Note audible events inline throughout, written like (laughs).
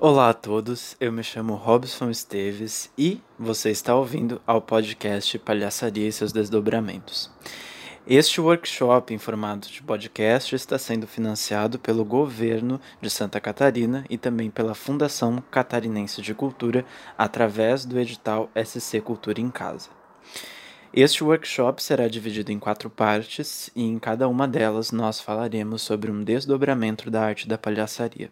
Olá a todos, eu me chamo Robson Esteves e você está ouvindo ao podcast Palhaçaria e seus Desdobramentos. Este workshop em formato de podcast está sendo financiado pelo governo de Santa Catarina e também pela Fundação Catarinense de Cultura através do edital SC Cultura em Casa. Este workshop será dividido em quatro partes e em cada uma delas nós falaremos sobre um desdobramento da arte da palhaçaria.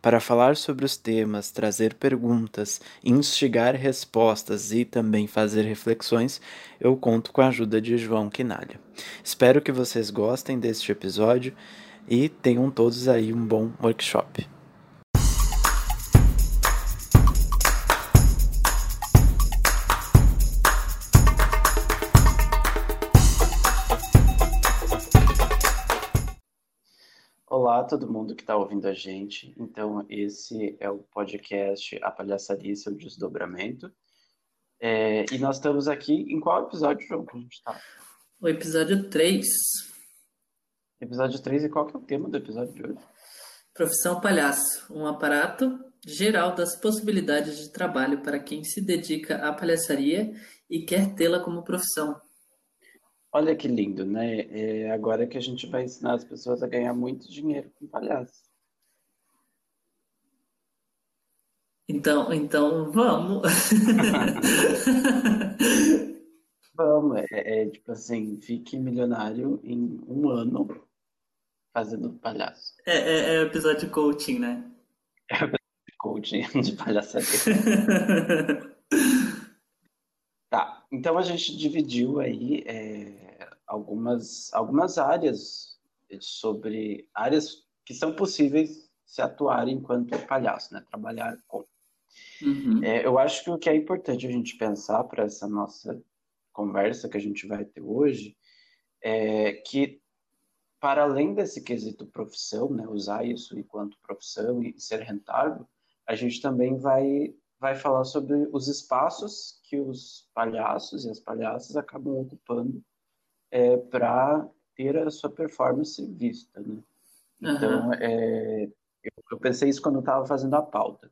Para falar sobre os temas, trazer perguntas, instigar respostas e também fazer reflexões, eu conto com a ajuda de João Quinalha. Espero que vocês gostem deste episódio e tenham todos aí um bom workshop. Olá, todo mundo que está ouvindo a gente. Então, esse é o podcast A Palhaçaria e seu Desdobramento. É, e nós estamos aqui em qual episódio, João, que a gente está? O episódio 3. Episódio 3, e qual que é o tema do episódio de hoje? Profissão Palhaço, um aparato geral das possibilidades de trabalho para quem se dedica à palhaçaria e quer tê-la como profissão. Olha que lindo, né? É agora que a gente vai ensinar as pessoas a ganhar muito dinheiro com palhaço. Então, então vamos. (laughs) vamos, é, é, tipo assim, fique milionário em um ano fazendo palhaço. É, é, é episódio de coaching, né? É episódio de coaching (laughs) de palhaçaria. (laughs) então a gente dividiu aí é, algumas, algumas áreas sobre áreas que são possíveis se atuar enquanto palhaço, né? Trabalhar com. Uhum. É, eu acho que o que é importante a gente pensar para essa nossa conversa que a gente vai ter hoje é que para além desse quesito profissão, né, usar isso enquanto profissão e ser rentável, a gente também vai vai falar sobre os espaços que os palhaços e as palhaças acabam ocupando é, para ter a sua performance vista, né? Então, uhum. é, eu, eu, pensei isso quando eu estava fazendo a pauta.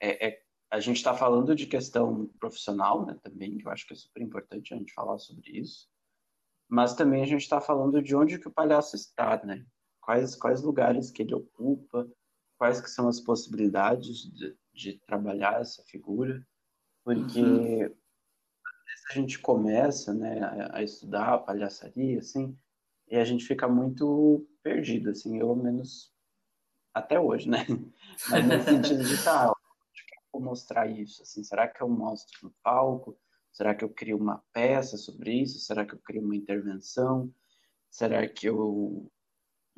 É, é a gente está falando de questão profissional, né, também, que eu acho que é super importante a gente falar sobre isso, mas também a gente está falando de onde que o palhaço está, né? Quais, quais lugares que ele ocupa, quais que são as possibilidades de, de trabalhar essa figura, porque uhum a gente começa, né, a, estudar a palhaçaria, assim, e a gente fica muito perdido, assim, eu, ao menos até hoje, né? (laughs) Mas no sentido de, tá, vou mostrar isso, assim, será que eu mostro no palco? Será que eu crio uma peça sobre isso? Será que eu crio uma intervenção? Será que eu...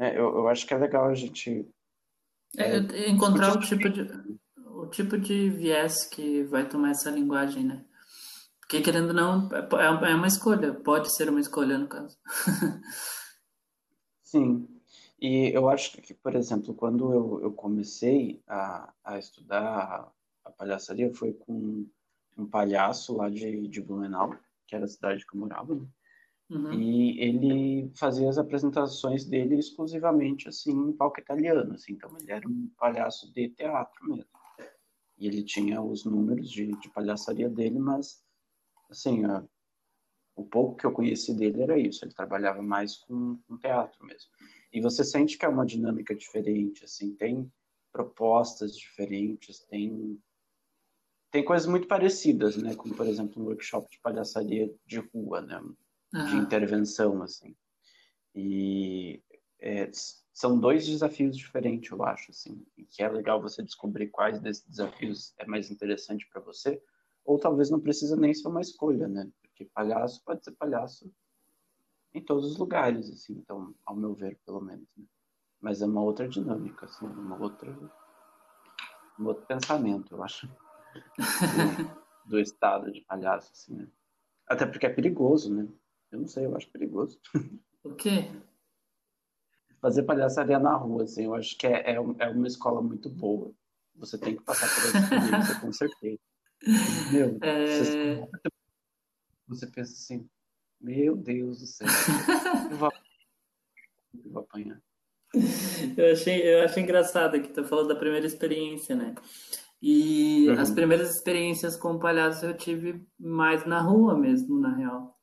É, eu, eu acho que é legal a gente... É, é, encontrar o tipo de o tipo de viés que vai tomar essa linguagem, né? Porque, querendo ou não, é, é uma escolha. Pode ser uma escolha, no caso. (laughs) Sim. E eu acho que, por exemplo, quando eu, eu comecei a, a estudar a palhaçaria, foi com um palhaço lá de, de Blumenau, que era a cidade que eu morava, né? Uhum. E ele fazia as apresentações dele exclusivamente, assim, em palco italiano, assim. Então, ele era um palhaço de teatro mesmo. E ele tinha os números de, de palhaçaria dele, mas assim, a, o pouco que eu conheci dele era isso, ele trabalhava mais com, com teatro mesmo. E você sente que é uma dinâmica diferente, assim, tem propostas diferentes, tem tem coisas muito parecidas, né, como por exemplo um workshop de palhaçaria de rua, né, de intervenção assim. E é, são dois desafios diferentes, eu acho, assim, e que é legal você descobrir quais desses desafios é mais interessante para você, ou talvez não precisa nem ser uma escolha, né? Porque palhaço pode ser palhaço em todos os lugares, assim, então, ao meu ver, pelo menos, né? Mas é uma outra dinâmica, assim, uma outra um outro pensamento, eu acho, do, do estado de palhaço, assim, né? Até porque é perigoso, né? Eu não sei, eu acho perigoso. O quê? Fazer palhaçaria na rua, assim, eu acho que é, é, é uma escola muito boa. Você tem que passar por essa experiência, com certeza. Meu, é... você pensa assim, meu Deus do céu, eu vou, eu vou apanhar. Eu achei, eu achei engraçado que tu falou da primeira experiência, né? E uhum. as primeiras experiências com palhaço eu tive mais na rua mesmo, na real.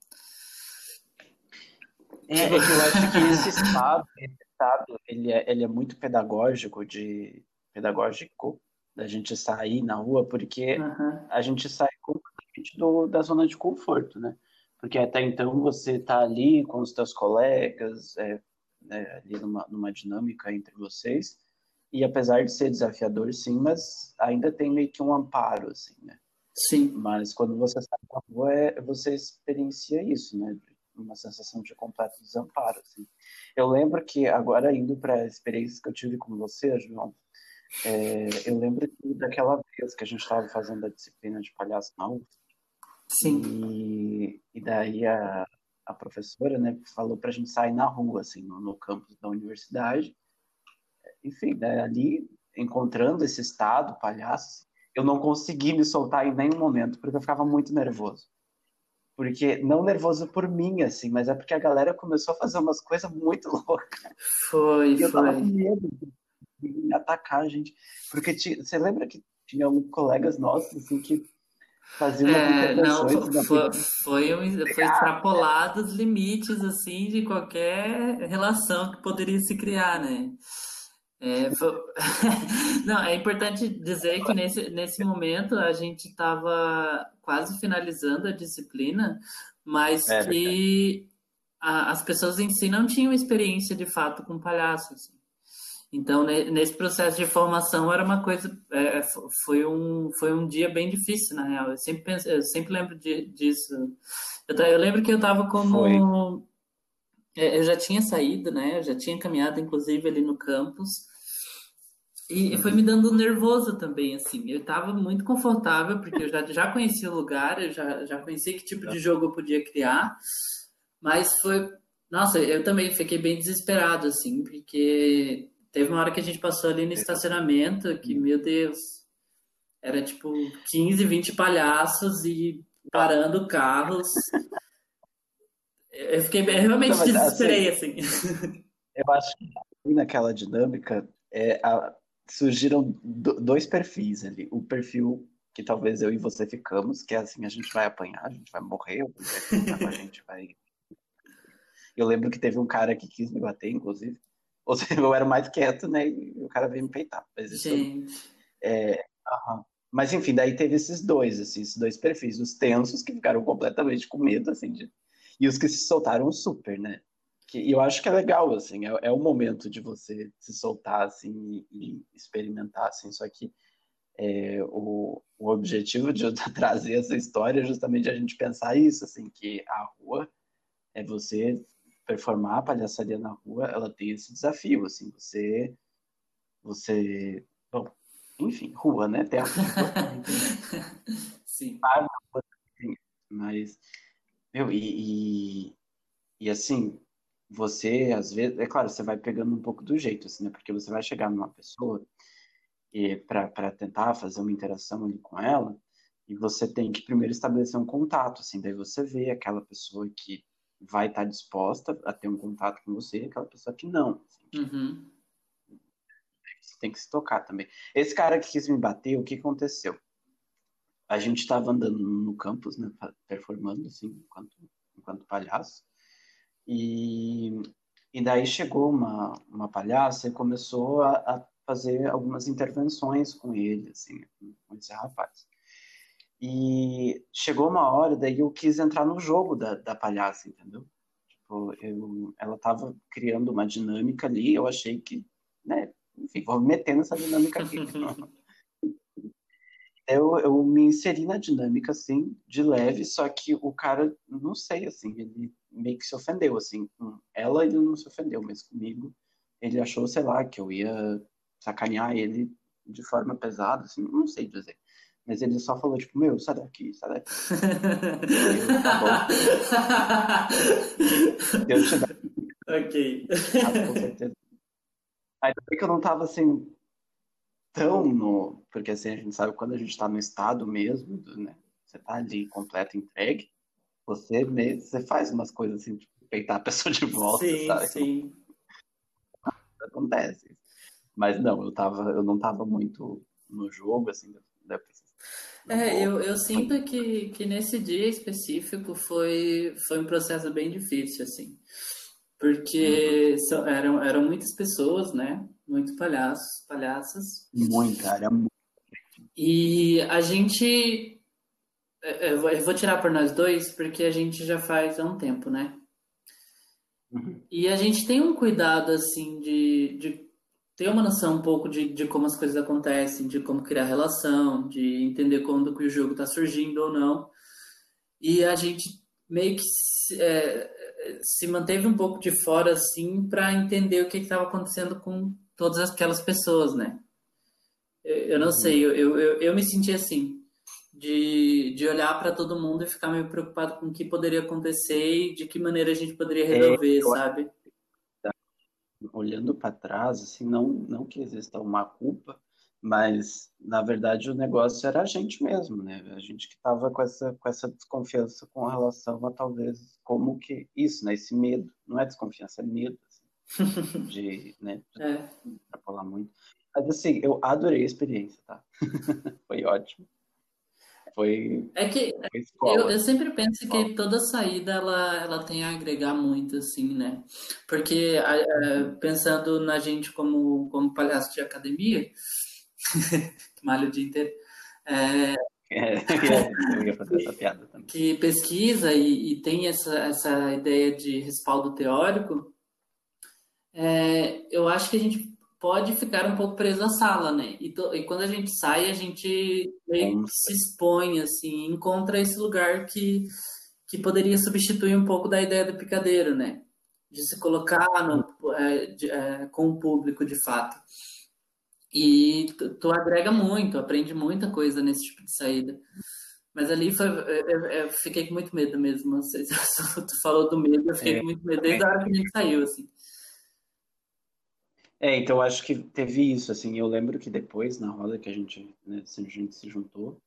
É, é que eu acho que esse estado, esse estado ele, é, ele é muito pedagógico de pedagógico da gente sair na rua, porque uhum. a gente sai completamente do, da zona de conforto, né? Porque até então você tá ali com os seus colegas, é, né, ali numa, numa dinâmica entre vocês, e apesar de ser desafiador, sim, mas ainda tem meio que um amparo, assim, né? Sim. Mas quando você sai na rua, é, você experiencia isso, né? Uma sensação de completo desamparo, assim. Eu lembro que, agora indo para a experiência que eu tive com você, João, é, eu lembro que daquela vez que a gente estava fazendo a disciplina de palhaço na UF, Sim. E, e daí a, a professora, né, falou para a gente sair na rua, assim, no, no campus da universidade. Enfim, né, ali, encontrando esse estado, palhaço, eu não consegui me soltar em nenhum momento, porque eu ficava muito nervoso. Porque, não nervoso por mim, assim, mas é porque a galera começou a fazer umas coisas muito (laughs) loucas. Foi, e eu foi. tava com medo de atacar, gente. Porque você lembra que tinha alguns colegas nossos, assim, que faziam é, não, foi, foi, um, foi extrapolado os limites, assim, de qualquer relação que poderia se criar, né? É, foi... (laughs) não, é importante dizer que nesse, nesse momento a gente estava quase finalizando a disciplina, mas é, que a, as pessoas em si não tinham experiência de fato com palhaços. Assim. Então, nesse processo de formação era uma coisa, é, foi, um, foi um dia bem difícil, na real. Eu sempre, penso, eu sempre lembro de, disso. Eu, eu, lembro que eu estava como... Foi. É, eu já tinha saído, né? Eu já tinha caminhado, inclusive, ali no campus. E, foi me dando nervoso também, assim. Eu estava muito confortável, porque eu já, já conhecia o lugar, eu já, já conhecia que tipo de jogo eu podia criar. Mas foi... Nossa, eu também fiquei bem desesperado, assim, porque Teve uma hora que a gente passou ali no estacionamento que, meu Deus, era tipo 15, 20 palhaços e parando carros. Eu fiquei eu realmente assim, desesperei, assim, assim. (laughs) Eu acho que naquela dinâmica é, a, surgiram do, dois perfis ali. O perfil que talvez eu e você ficamos, que é assim, a gente vai apanhar, a gente vai morrer, a gente vai. (laughs) Eu lembro que teve um cara que quis me bater, inclusive. (laughs) Ou seja, eu era mais quieto, né? E o cara veio me peitar. Mas, isso, é, uh -huh. mas enfim, daí teve esses dois, assim, esses dois perfis, os tensos que ficaram completamente com medo, assim, de... e os que se soltaram super, né? Que, e eu acho que é legal, assim, é, é o momento de você se soltar, assim, e, e experimentar, assim, só que é, o, o objetivo de eu (laughs) trazer essa história é justamente a gente pensar isso, assim, que a rua é você performar a palhaçaria na rua, ela tem esse desafio, assim, você, você, bom, enfim, rua, né, tem a (laughs) rua, Sim. Mas, meu, e, e, e, assim, você, às vezes, é claro, você vai pegando um pouco do jeito, assim, né, porque você vai chegar numa pessoa e para tentar fazer uma interação ali com ela, e você tem que primeiro estabelecer um contato, assim, daí você vê aquela pessoa que vai estar disposta a ter um contato com você e aquela pessoa que não. Assim, uhum. Você tem que se tocar também. Esse cara que quis me bater, o que aconteceu? A gente estava andando no campus, né, performando, assim, enquanto, enquanto palhaço, e, e daí chegou uma, uma palhaça e começou a, a fazer algumas intervenções com ele, assim, com esse rapaz. E chegou uma hora, daí eu quis entrar no jogo da, da palhaça, entendeu? Tipo, eu, ela tava criando uma dinâmica ali, eu achei que, né, enfim, vou me meter nessa dinâmica aqui. (laughs) eu, eu me inseri na dinâmica, assim, de leve, só que o cara, não sei, assim, ele meio que se ofendeu, assim. Com ela ele não se ofendeu, mas comigo ele achou, sei lá, que eu ia sacanear ele de forma pesada, assim, não sei dizer. Mas ele só falou, tipo, meu, sai daqui, sai daqui. eu, tá bom. eu te Ok. Ah, com certeza. Ainda bem que eu não tava assim tão no. Porque assim, a gente sabe quando a gente tá no estado mesmo, né? Você tá ali completo entregue, você mesmo, você faz umas coisas assim, tipo, peitar a (laughs) pessoa de volta, sim, sabe? Sim. (laughs) acontece. Mas não, eu, tava, eu não estava muito no jogo, assim, da, é, eu, eu sinto que, que nesse dia específico foi, foi um processo bem difícil, assim. Porque uhum. são, eram, eram muitas pessoas, né? Muitos palhaços, palhaças. Muito. E a gente. É, é, eu vou tirar por nós dois, porque a gente já faz há um tempo, né? Uhum. E a gente tem um cuidado, assim, de, de ter uma noção um pouco de, de como as coisas acontecem, de como criar relação, de entender quando que o jogo está surgindo ou não. E a gente meio que é, se manteve um pouco de fora, assim, para entender o que estava acontecendo com todas aquelas pessoas, né? Eu, não uhum. sei, eu, eu, eu me senti assim, de, de olhar para todo mundo e ficar meio preocupado com o que poderia acontecer e de que maneira a gente poderia é, resolver, é, eu... sabe? Olhando para trás, assim, não, não que exista uma culpa, mas na verdade o negócio era a gente mesmo, né? A gente que estava com essa, com essa desconfiança com relação a talvez como que isso, né? Esse medo, não é desconfiança, é medo de, né? (laughs) É. extrapolar muito. Mas assim, eu adorei a experiência, tá? (laughs) Foi ótimo. Foi. É que foi eu, eu, sempre penso que toda saída ela, ela tem a agregar muito, assim, né? Porque pensando na gente como, como palhaço de academia, (laughs) malha o dia inteiro. É, é. Que pesquisa e, e tem essa, essa ideia de respaldo teórico, é, eu acho que a gente pode ficar um pouco preso à sala, né? E, to, e quando a gente sai, a gente se expõe, assim, encontra esse lugar que, que poderia substituir um pouco da ideia do picadeiro, né? De se colocar no, é, de, é, com o público, de fato. E tu, tu, agrega muito, aprende muita coisa nesse tipo de saída. Mas ali foi, eu, eu fiquei com muito medo mesmo. Não sei se (laughs) tu falou do medo, eu fiquei é. com muito medo desde a hora que a gente saiu, assim. É, então acho que teve isso, assim, eu lembro que depois, na roda que a gente, né, a gente se juntou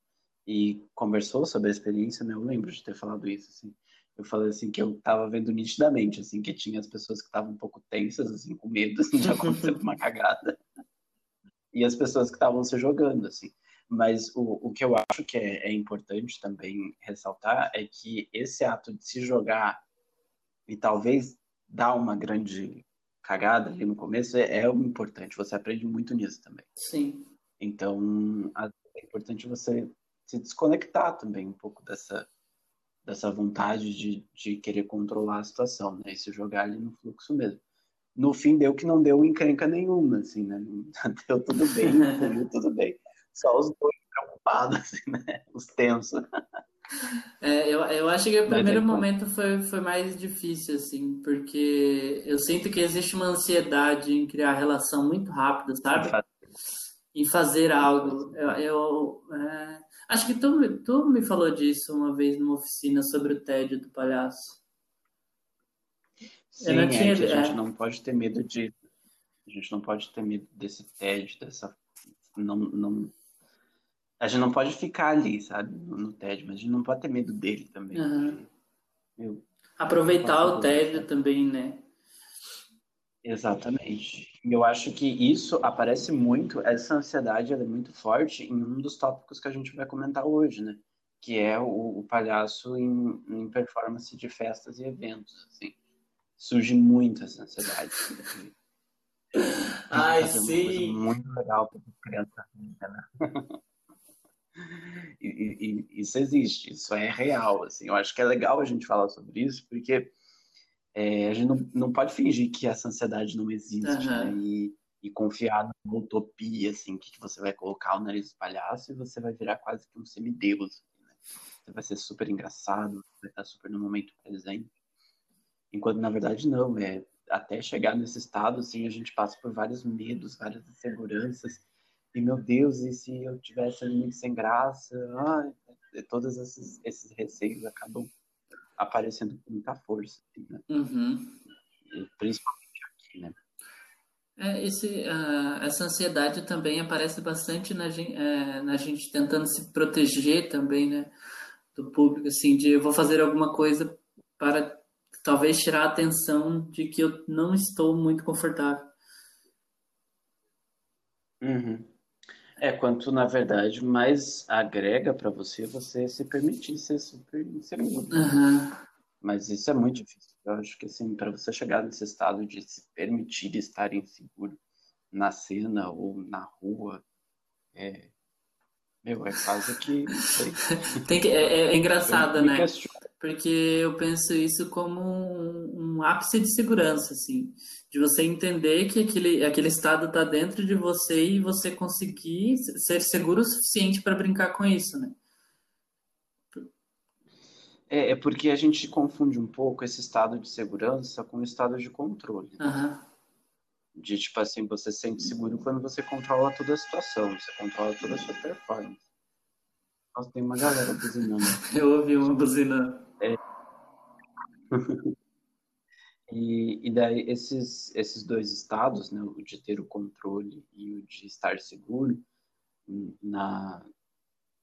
e conversou sobre a experiência, né, eu lembro de ter falado isso, assim, eu falei assim que eu tava vendo nitidamente, assim, que tinha as pessoas que estavam um pouco tensas, assim, com medo assim, de acontecer (laughs) uma cagada, e as pessoas que estavam se jogando, assim. Mas o, o que eu acho que é, é importante também ressaltar é que esse ato de se jogar e talvez dar uma grande cagada ali no começo é, é importante. Você aprende muito nisso também. Sim. Então, é importante você se desconectar também um pouco dessa, dessa vontade de, de querer controlar a situação, né? E se jogar ali no fluxo mesmo. No fim, deu que não deu encrenca nenhuma, assim, né? (laughs) Deu tudo bem, (laughs) deu tudo bem. Só os dois preocupados, assim, né? Os tensos. É, eu, eu acho que o primeiro momento foi, foi mais difícil, assim, porque eu sinto que existe uma ansiedade em criar relação muito rápida, sabe? Em fazer algo. Eu, eu é... acho que tu, tu me falou disso uma vez numa oficina sobre o tédio do palhaço. Sim, é, tinha... a gente é. não pode ter medo de. A gente não pode ter medo desse tédio, dessa. Não, não, a gente não pode ficar ali, sabe, no, tédio, mas a gente não pode ter medo dele também. Uhum. Aproveitar o tédio também, né? Exatamente. E eu acho que isso aparece muito, essa ansiedade é muito forte em um dos tópicos que a gente vai comentar hoje, né? Que é o, o palhaço em, em, performance de festas e eventos, assim. Surge muito essa ansiedade. Assim, (laughs) Ai, sim! Muito legal para criança, né? (laughs) (laughs) E, e, isso existe, isso é real, assim. Eu acho que é legal a gente falar sobre isso, porque é, a gente não, não pode fingir que essa ansiedade não existe, uhum. né? E, e, confiar numa utopia, assim, que, você vai colocar o nariz do palhaço e você vai virar quase que um semideus, né? Você vai ser super engraçado, vai estar super no momento presente. Enquanto, na verdade, não, é até chegar nesse estado, assim, a gente passa por vários medos, várias inseguranças, e meu Deus, e se eu tivesse muito sem graça? Ai, todos esses, esses receios acabam aparecendo com muita força, assim, né? Uhum. Principalmente aqui, né? É, esse, uh, essa ansiedade também aparece bastante na gente, é, na gente tentando se proteger também, né? Do público, assim, de eu vou fazer alguma coisa para talvez tirar a atenção de que eu não estou muito confortável. Uhum. É, quanto na verdade mais agrega para você você se permitir ser super inseguro. Uhum. Mas isso é muito difícil. Eu acho que assim, para você chegar nesse estado de se permitir estar inseguro na cena ou na rua, é, meu, é quase que. (laughs) Tem que é, é, engraçado, né? Porque eu penso isso como um, um, ápice de segurança, assim, de você entender que aquele, aquele estado está dentro de você e você conseguir ser seguro o suficiente para brincar com isso, né? É, é, porque a gente confunde um pouco esse estado de segurança com o estado de controle. Uhum. De tipo assim, você se sente seguro quando você controla toda a situação, você controla toda a sua performance. Nossa, tem uma galera buzinando. (laughs) Eu ouvi uma buzina. É. e, e daí esses, esses dois estados, né, o de ter o controle e o de estar seguro, na,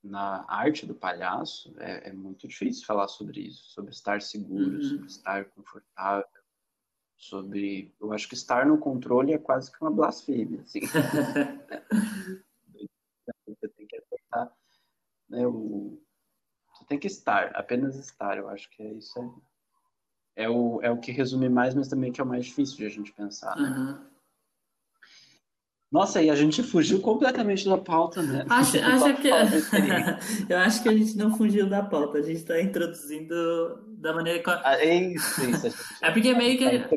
na arte do palhaço, é, é muito difícil falar sobre isso, sobre estar seguro, uhum. sobre estar confortável, sobre. Eu acho que estar no controle é quase que uma blasfêmia, assim. (laughs) (laughs) Você tem que aceitar, né? O... Você tem que estar, apenas estar. Eu acho que é isso aí. É o, é o que resume mais, mas também que é o mais difícil de a gente pensar. Né? Uhum. Nossa, e a gente fugiu completamente da pauta, né? Acho, acho (laughs) que... (laughs) eu acho que a gente não fugiu da pauta, a gente está introduzindo da maneira que. Ah, é isso, isso. é porque meio que a,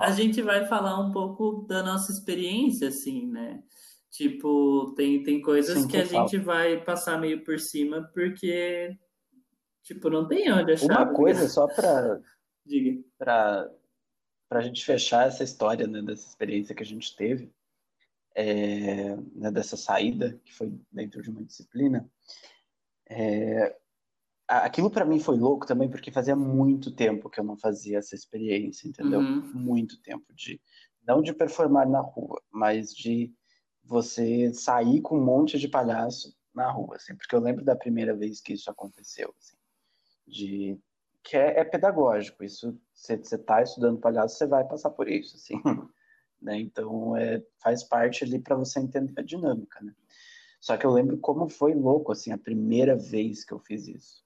a gente vai falar um pouco da nossa experiência, assim, né? Tipo, tem, tem coisas Sim, que a gente vai passar meio por cima, porque, tipo, não tem onde achar. Uma coisa só para. (laughs) Diga. Para a gente fechar essa história, né, dessa experiência que a gente teve é, né, dessa saída, que foi dentro de uma disciplina, é, aquilo para mim foi louco também, porque fazia muito tempo que eu não fazia essa experiência, entendeu? Uhum. Muito tempo de não de performar na rua, mas de você sair com um monte de palhaço na rua, assim, porque eu lembro da primeira vez que isso aconteceu, assim, de que é, é pedagógico, isso você está estudando palhaço, você vai passar por isso, assim. (laughs) né? Então, é, faz parte ali para você entender a dinâmica, né? Só que eu lembro como foi louco, assim, a primeira vez que eu fiz isso.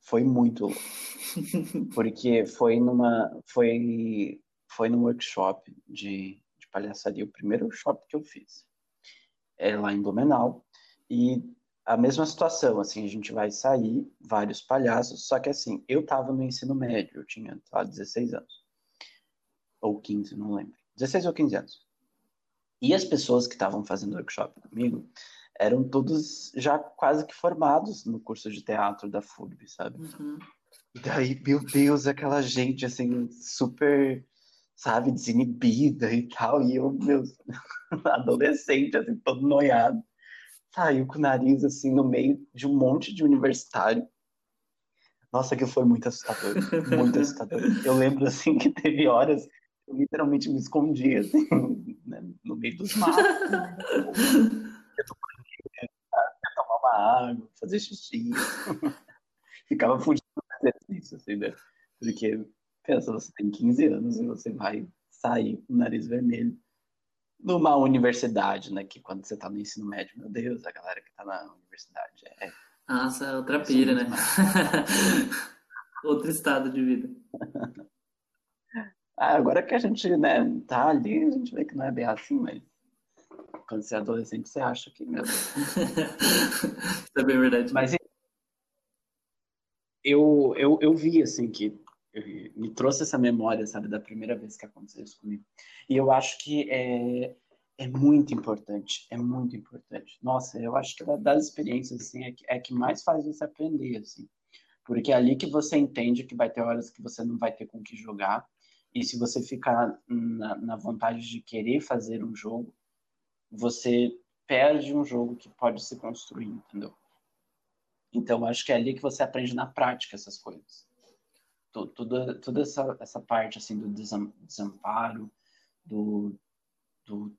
Foi muito louco. (laughs) Porque foi numa, foi, foi num workshop de, de palhaçaria, o primeiro workshop que eu fiz. É lá em Blumenau. E a mesma situação, assim, a gente vai sair, vários palhaços, só que assim, eu tava no ensino médio, eu tinha, sei lá, 16 anos. Ou 15, não lembro. 16 ou 15 anos. E as pessoas que estavam fazendo workshop comigo eram todos já quase que formados no curso de teatro da FURB, sabe? Uhum. E daí, meu Deus, aquela gente assim, super, sabe, desinibida e tal. E eu, meu, (laughs) adolescente, assim, todo noiado, saiu com o nariz assim no meio de um monte de universitário. Nossa, que foi muito assustador, muito assustador. Eu lembro assim que teve horas eu literalmente me escondia, assim, né, no meio dos matos. Né, (laughs) eu tomar uma água, fazer xixi. Ficava fugindo do exercício, assim, né? Porque, pensa, você tem 15 anos e você vai sair com o nariz vermelho numa universidade, né? Que quando você tá no ensino médio, meu Deus, a galera que tá na universidade é. Nossa, outra pira, né? (laughs) Outro estado de vida. (laughs) Ah, agora que a gente né, tá ali, a gente vê que não é bem assim, mas quando você é adolescente, você acha que, meu Deus. (laughs) Isso é bem verdade. Mas eu, eu, eu vi, assim, que me trouxe essa memória, sabe, da primeira vez que aconteceu isso comigo. E eu acho que é, é muito importante, é muito importante. Nossa, eu acho que das experiências, assim, é que, é que mais faz você aprender, assim. Porque é ali que você entende que vai ter horas que você não vai ter com que jogar, e se você ficar na, na vontade de querer fazer um jogo, você perde um jogo que pode se construir, entendeu? Então, acho que é ali que você aprende na prática essas coisas. Toda, toda essa, essa parte, assim, do desamparo, do, do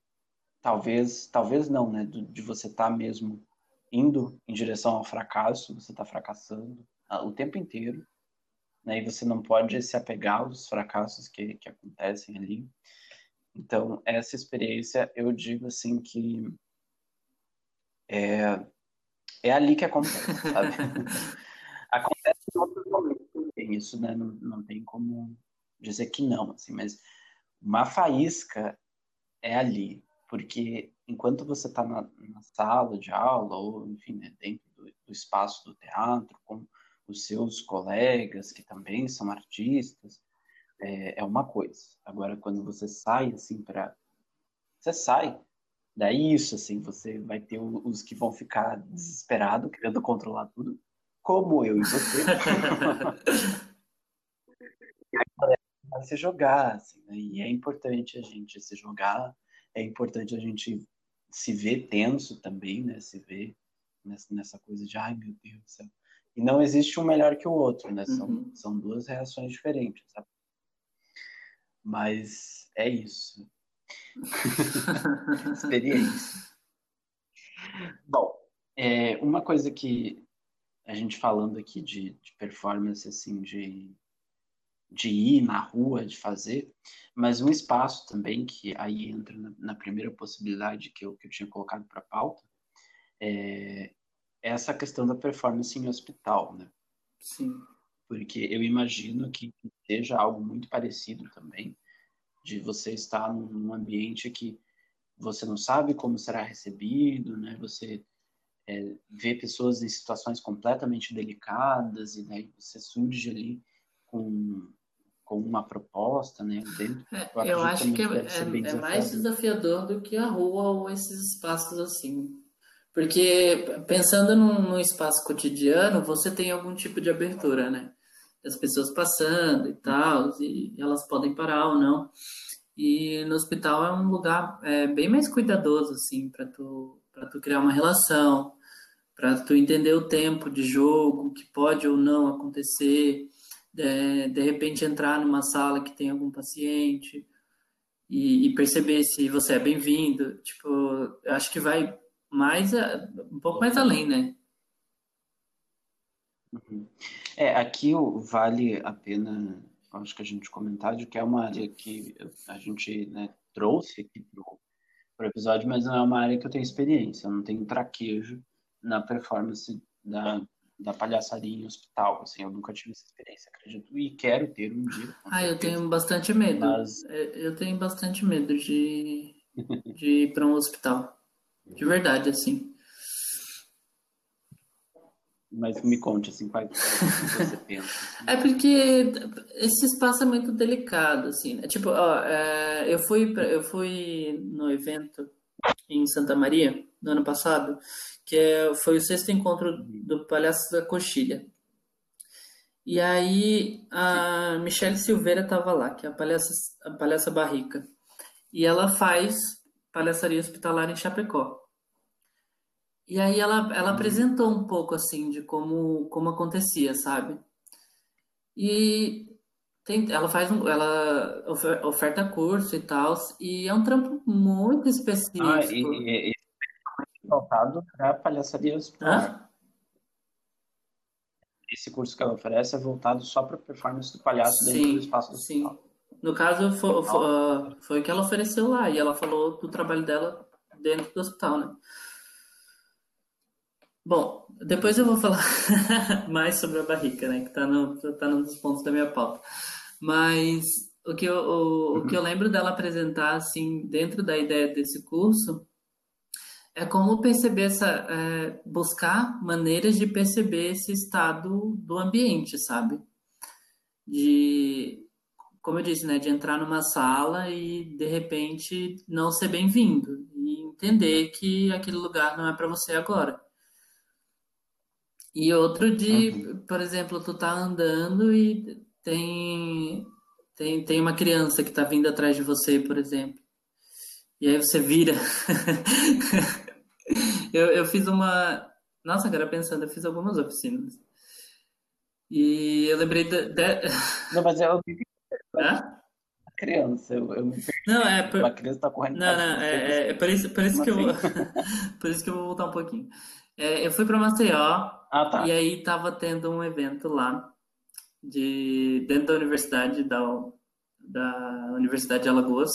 talvez, talvez não, né? Do, de você estar tá mesmo indo em direção ao fracasso, você está fracassando ah, o tempo inteiro né? E você não pode se apegar aos fracassos que, que acontecem ali. Então, essa experiência, eu digo assim que é, é ali que acontece, sabe? (laughs) acontece em outros momentos também, isso né, não, não tem como dizer que não, assim, mas uma faísca é ali, porque enquanto você está na, na, sala de aula ou, enfim, né, dentro do, do espaço do teatro, com os seus colegas que também são artistas, é, é uma coisa. Agora, quando você sai, assim, para... Você sai, daí isso, assim, você vai ter os que vão ficar desesperados, querendo controlar tudo, como eu e você. (laughs) e aí, vai se jogar, assim, né? E é importante a gente se jogar, é importante a gente se ver tenso também, né? Se ver nessa, nessa coisa de, ai meu Deus do céu. E não existe um melhor que o outro, né? São, uhum. são duas reações diferentes, sabe? Mas é isso. (laughs) Experiência. Bom, é, uma coisa que a gente falando aqui de, de performance, assim, de, de ir na rua, de fazer, mas um espaço também que aí entra na, na primeira possibilidade que eu, que eu tinha colocado para a pauta, é, é essa questão da performance em hospital, né? Sim porque eu imagino que seja algo muito parecido também, de você estar num ambiente que você não sabe como será recebido, né? Você é, vê pessoas em situações completamente delicadas e daí você surge ali com, com uma proposta, né? Dentro, eu, é, eu acho que é, é, é mais desafiador do que a rua ou esses espaços assim. Porque pensando num, num, espaço cotidiano, você tem algum tipo de abertura, né? as pessoas passando e tal, e elas podem parar ou não. E no hospital é um lugar é, bem mais cuidadoso, assim, para tu, tu criar uma relação, para tu entender o tempo de jogo, que pode ou não acontecer, de, de repente entrar numa sala que tem algum paciente e, e perceber se você é bem-vindo. Tipo, acho que vai mais, um pouco mais além, né? Uhum. É, aqui vale a pena, acho que a gente comentar, de que é uma área que a gente né, trouxe aqui para o episódio, mas não é uma área que eu tenho experiência, eu não tenho traquejo na performance da, da palhaçaria em hospital, assim, eu nunca tive essa experiência, acredito, e quero ter um dia. Ah, eu tenho bastante medo, mas... É, eu tenho bastante medo de, (laughs) de ir para um hospital, de verdade, assim. Mas me conte, assim, quais você (laughs) pensa. Assim. É porque esse espaço é muito delicado, assim, né? Tipo, ó, é, eu, fui pra, eu fui no evento em Santa Maria, no ano passado, que é, foi o sexto encontro do Palhaço da Coxilha. E aí a Michelle Silveira estava lá, que é a palhaça, a palhaça Barrica. E ela faz palhaçaria hospitalar em Chapecó. E aí ela, ela uhum. apresentou um pouco assim de como, como acontecia, sabe? E tem, ela faz um, ela oferta curso e tal, e é um trampo muito específico. Ah, e, e, e voltado para palhaçaria hospitalar. Esse curso que ela oferece é voltado só para performance do palhaço sim, dentro do espaço do sim. Hospital. No caso, foi, foi, foi o que ela ofereceu lá, e ela falou do trabalho dela dentro do hospital, né? Bom, depois eu vou falar (laughs) mais sobre a barrica, né? Que tá, no, tá num dos pontos da minha pauta. Mas o que, eu, o, o que eu lembro dela apresentar, assim, dentro da ideia desse curso, é como perceber essa. É, buscar maneiras de perceber esse estado do ambiente, sabe? De. Como eu disse, né? De entrar numa sala e, de repente, não ser bem-vindo. E entender que aquele lugar não é para você agora. E outro de, uhum. por exemplo, tu tá andando e tem, tem, tem uma criança que tá vindo atrás de você, por exemplo. E aí você vira. (laughs) eu, eu fiz uma. Nossa, agora pensando, eu fiz algumas oficinas. E eu lembrei de... Não, mas eu. Hã? criança. Eu, eu Não, é por... Uma criança tá correndo. Não, não, é, é, é, por isso, por isso que eu vou... (laughs) por isso que eu vou voltar um pouquinho. É, eu fui para Maceió ah, tá. e aí tava tendo um evento lá de dentro da universidade da, da Universidade de Alagoas.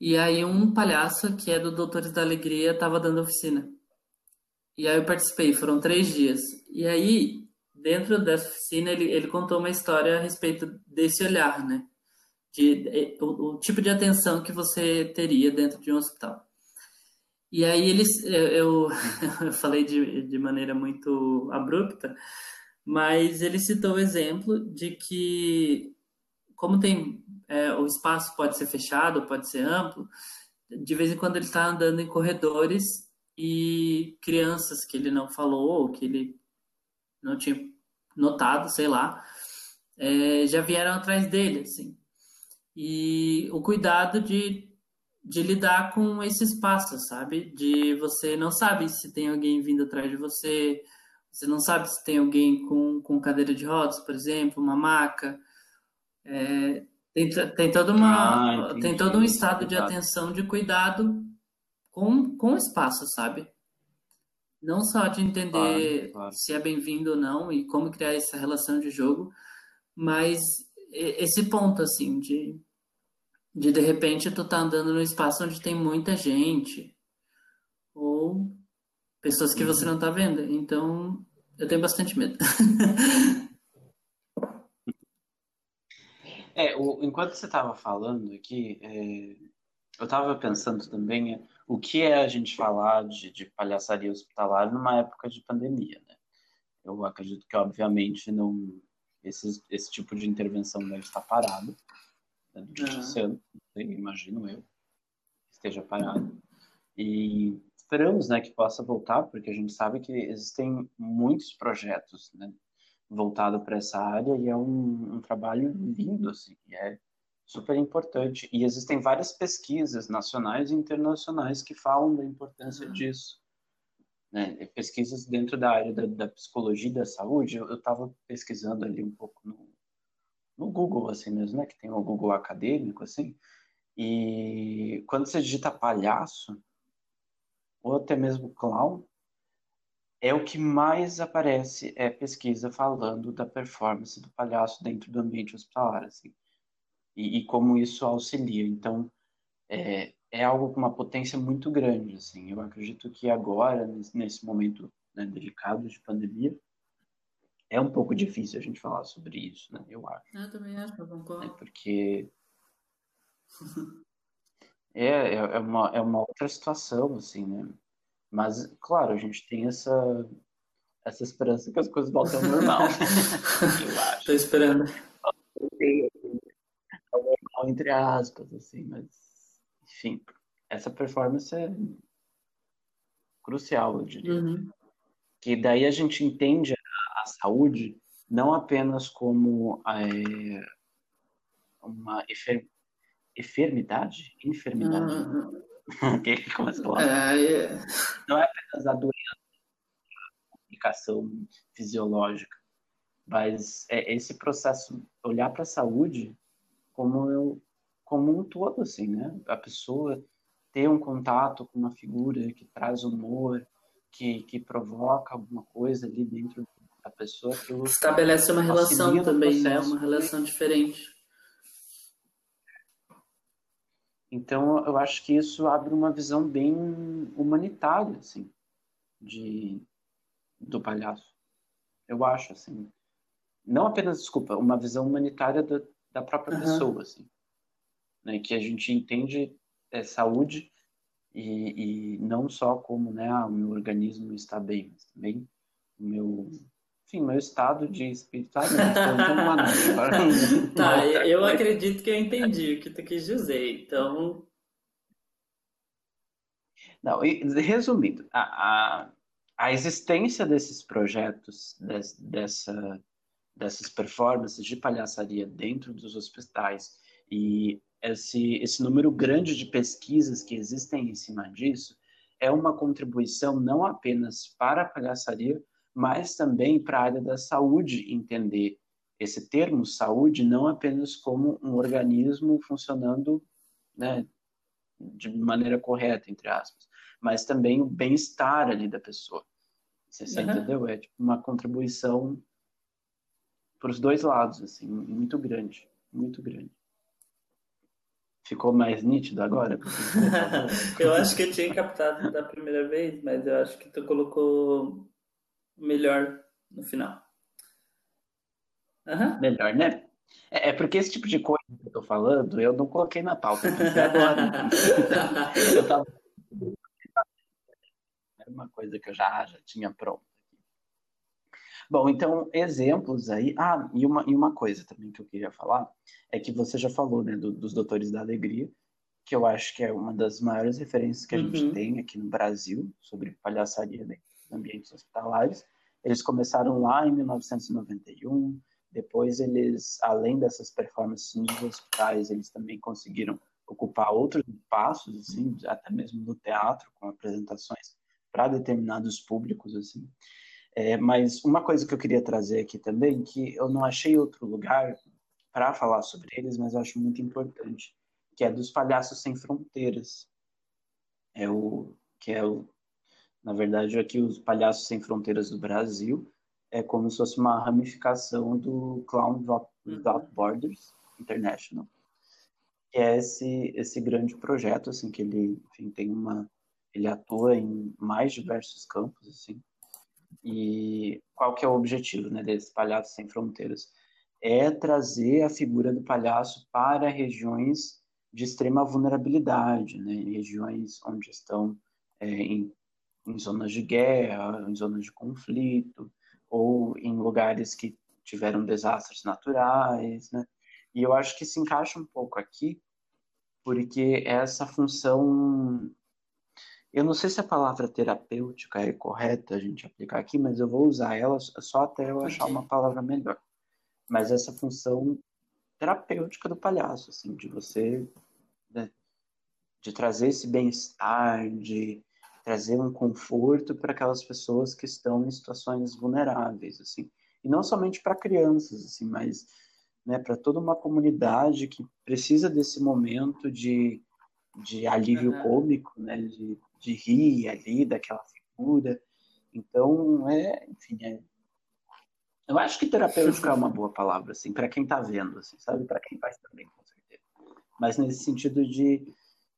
E aí um palhaço, que é do Doutores da Alegria, estava dando oficina. E aí eu participei, foram três dias. E aí, dentro dessa oficina, ele, ele contou uma história a respeito desse olhar, né? De, o, o tipo de atenção que você teria dentro de um hospital. E aí eles, eu, eu (laughs) falei de, de maneira muito abrupta, mas ele citou o exemplo de que, como tem é, o espaço pode ser fechado, pode ser amplo, de vez em quando ele está andando em corredores e crianças que ele não falou, ou que ele não tinha notado, sei lá, é, já vieram atrás dele, assim. E o cuidado de, de lidar com esse espaço, sabe? De você não sabe se tem alguém vindo atrás de você, você não sabe se tem alguém com, com cadeira de rodas, por exemplo, uma maca. É, tem, tem, toda uma, ah, tem todo um estado de atenção, de cuidado com, com o espaço, sabe? Não só de entender claro, claro. se é bem-vindo ou não e como criar essa relação de jogo, mas esse ponto, assim, de de, de repente tu tá andando no espaço onde tem muita gente ou pessoas que você uhum. não tá vendo. Então, eu tenho bastante medo. (laughs) é, o, enquanto você estava falando aqui, é, eu estava pensando também é, o que é a gente falar de, de palhaçaria hospitalar numa época de pandemia, né? Eu acredito que, obviamente, não esse, esse tipo de intervenção deve estar parado né, durante uhum. esse ano, imagino eu, esteja parado. E esperamos né, que possa voltar, porque a gente sabe que existem muitos projetos né, voltados para essa área e é um, um trabalho lindo, assim, é super importante. E existem várias pesquisas nacionais e internacionais que falam da importância uhum. disso. Né? Pesquisas dentro da área da, da psicologia e da saúde, eu estava pesquisando ali um pouco no, no Google, assim mesmo, né? Que tem o Google acadêmico, assim. E quando você digita palhaço, ou até mesmo clown, é o que mais aparece é pesquisa falando da performance do palhaço dentro do ambiente hospitalar, assim. E, e como isso auxilia. Então, é, é algo com uma potência muito grande, assim. Eu acredito que agora, nesse, nesse momento né, delicado de pandemia, é um pouco difícil a gente falar sobre isso, né? Eu acho. Eu também acho, eu concordo. É porque (laughs) é, é, é, uma, é uma outra situação, assim, né? Mas, claro, a gente tem essa, essa esperança que as coisas voltem ao normal. (laughs) eu acho. Tô esperando. Ao normal, entre aspas, assim, mas, enfim, essa performance é crucial, eu diria. Uhum. Que daí a gente entende saúde não apenas como é, uma enfer enfermidade, enfermidade, (laughs) uhum. Como é, é, não é apenas a doença, a complicação fisiológica, mas é esse processo olhar para a saúde como eu, como um todo, assim, né? A pessoa ter um contato com uma figura que traz humor, que, que provoca alguma coisa ali dentro a pessoa estabelece uma relação também, né? Uma relação diferente. Então, eu acho que isso abre uma visão bem humanitária, assim, de do palhaço. Eu acho, assim, não apenas, desculpa, uma visão humanitária da, da própria uhum. pessoa, assim, né? Que a gente entende é, saúde e, e não só como, né, ah, o meu organismo está bem, mas também o meu enfim, meu estado de espiritualidade. Então, (laughs) tá, eu coisa. acredito que eu entendi o que tu quis dizer, então. Não, e, resumindo, a, a, a, existência desses projetos, des, dessa, dessas performances de palhaçaria dentro dos hospitais e esse, esse número grande de pesquisas que existem em cima disso é uma contribuição não apenas para a palhaçaria, mas também para a área da saúde entender esse termo saúde não apenas como um organismo funcionando né, de maneira correta, entre aspas, mas também o bem-estar ali da pessoa. Você, você uhum. entendeu? É tipo uma contribuição para os dois lados, assim, muito grande, muito grande. Ficou mais nítido agora? (laughs) eu acho que eu tinha captado da primeira vez, mas eu acho que tu colocou melhor no final. Uhum. Melhor, né? É, é, porque esse tipo de coisa que eu tô falando, eu não coloquei na pauta, agora. (laughs) eu tava... Era uma coisa que eu já, já tinha pronto. Bom, então, exemplos aí. Ah, e uma, e uma coisa também que eu queria falar é que você já falou, né, do, dos Doutores da Alegria, que eu acho que é uma das maiores referências que a uhum. gente tem aqui no Brasil sobre palhaçaria né, ambientes hospitalares. Eles começaram lá em 1991, depois eles, além dessas performances nos hospitais, eles também conseguiram ocupar outros espaços, assim, até mesmo no teatro, com apresentações para determinados públicos, assim. É, mas uma coisa que eu queria trazer aqui também, que eu não achei outro lugar para falar sobre eles, mas eu acho muito importante, que é dos Palhaços Sem Fronteiras. É o que é o, na verdade, aqui os Palhaços Sem Fronteiras do Brasil é como se fosse uma ramificação do Clown Without Borders International, que é esse esse grande projeto assim que ele enfim, tem uma ele atua em mais diversos campos assim e qual que é o objetivo né, desse Palhaço Sem Fronteiras? É trazer a figura do palhaço para regiões de extrema vulnerabilidade, né, regiões onde estão é, em, em zonas de guerra, em zonas de conflito, ou em lugares que tiveram desastres naturais, né? E eu acho que se encaixa um pouco aqui, porque essa função eu não sei se a palavra terapêutica é correta a gente aplicar aqui, mas eu vou usar ela só até eu achar uma palavra melhor. Mas essa função terapêutica do palhaço, assim, de você né, de trazer esse bem-estar, de trazer um conforto para aquelas pessoas que estão em situações vulneráveis, assim, e não somente para crianças, assim, mas né, para toda uma comunidade que precisa desse momento de, de alívio uhum. cômico, né, de de rir ali daquela figura. Então, é, enfim, é, eu acho que terapêutico é uma boa palavra, assim, para quem está vendo, assim, sabe? Para quem faz também, com certeza. Mas nesse sentido de,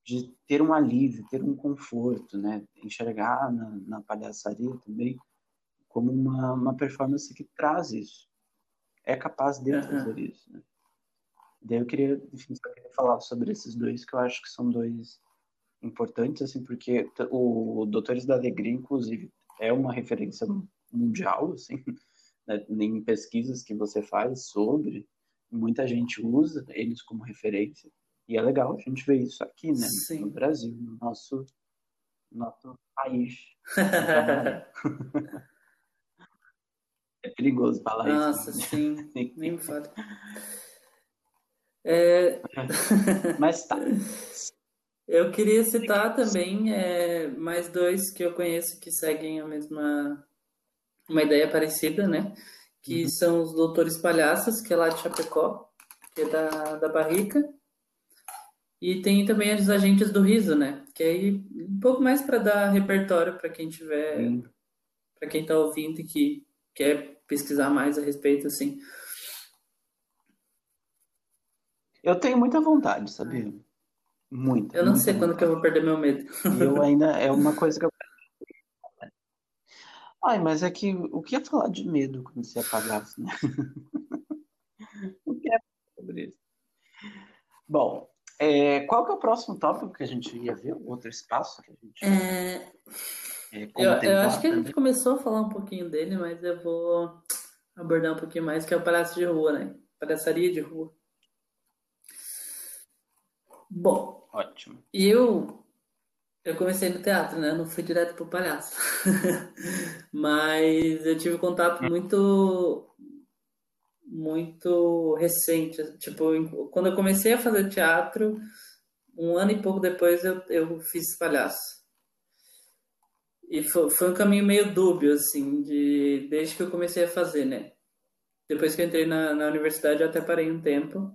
de ter um alívio, ter um conforto, né? Enxergar na, na palhaçaria também como uma, uma performance que traz isso. É capaz de uhum. fazer isso, né? Daí eu queria, enfim, só queria falar sobre esses dois, que eu acho que são dois importantes, assim, porque o Doutores da Alegria, inclusive, é uma referência mundial, assim, (laughs) né, em pesquisas que você faz sobre, muita gente usa eles como referência, e é legal a gente ver isso aqui, né, Sim. no Brasil, no nosso, nosso país. (laughs) é perigoso falar Nossa, isso. Nossa, né? sim, (laughs) nem me fale. É... (laughs) Mas tá. Eu queria citar também é, mais dois que eu conheço que seguem a mesma uma ideia parecida, né? Que uhum. são os Doutores Palhaços, que é lá de Chapecó, que é da, da Barrica. E tem também os Agentes do Riso, né? Que aí um pouco mais para dar repertório para quem tiver, uhum. para quem está ouvindo e que quer pesquisar mais a respeito, assim. Eu tenho muita vontade, sabia? Muito. Eu não sei quando que eu vou perder meu medo. Eu ainda. É uma coisa que eu. (laughs) Ai, mas é que o que é falar de medo quando você apagasse, né? (laughs) o que é sobre isso? Bom, é, qual que é o próximo tópico que a gente ia ver? Outro espaço que a gente. É... É, eu, eu acho que a gente começou a falar um pouquinho dele, mas eu vou abordar um pouquinho mais, que é o palhaço de rua, né? Palhaçaria de rua. Bom, Ótimo. Eu eu comecei no teatro, né? Eu não fui direto pro palhaço. (laughs) Mas eu tive contato muito muito recente, tipo, quando eu comecei a fazer teatro, um ano e pouco depois eu, eu fiz palhaço. E foi, foi um caminho meio dúbio, assim, de, desde que eu comecei a fazer, né? Depois que eu entrei na, na universidade, eu até parei um tempo.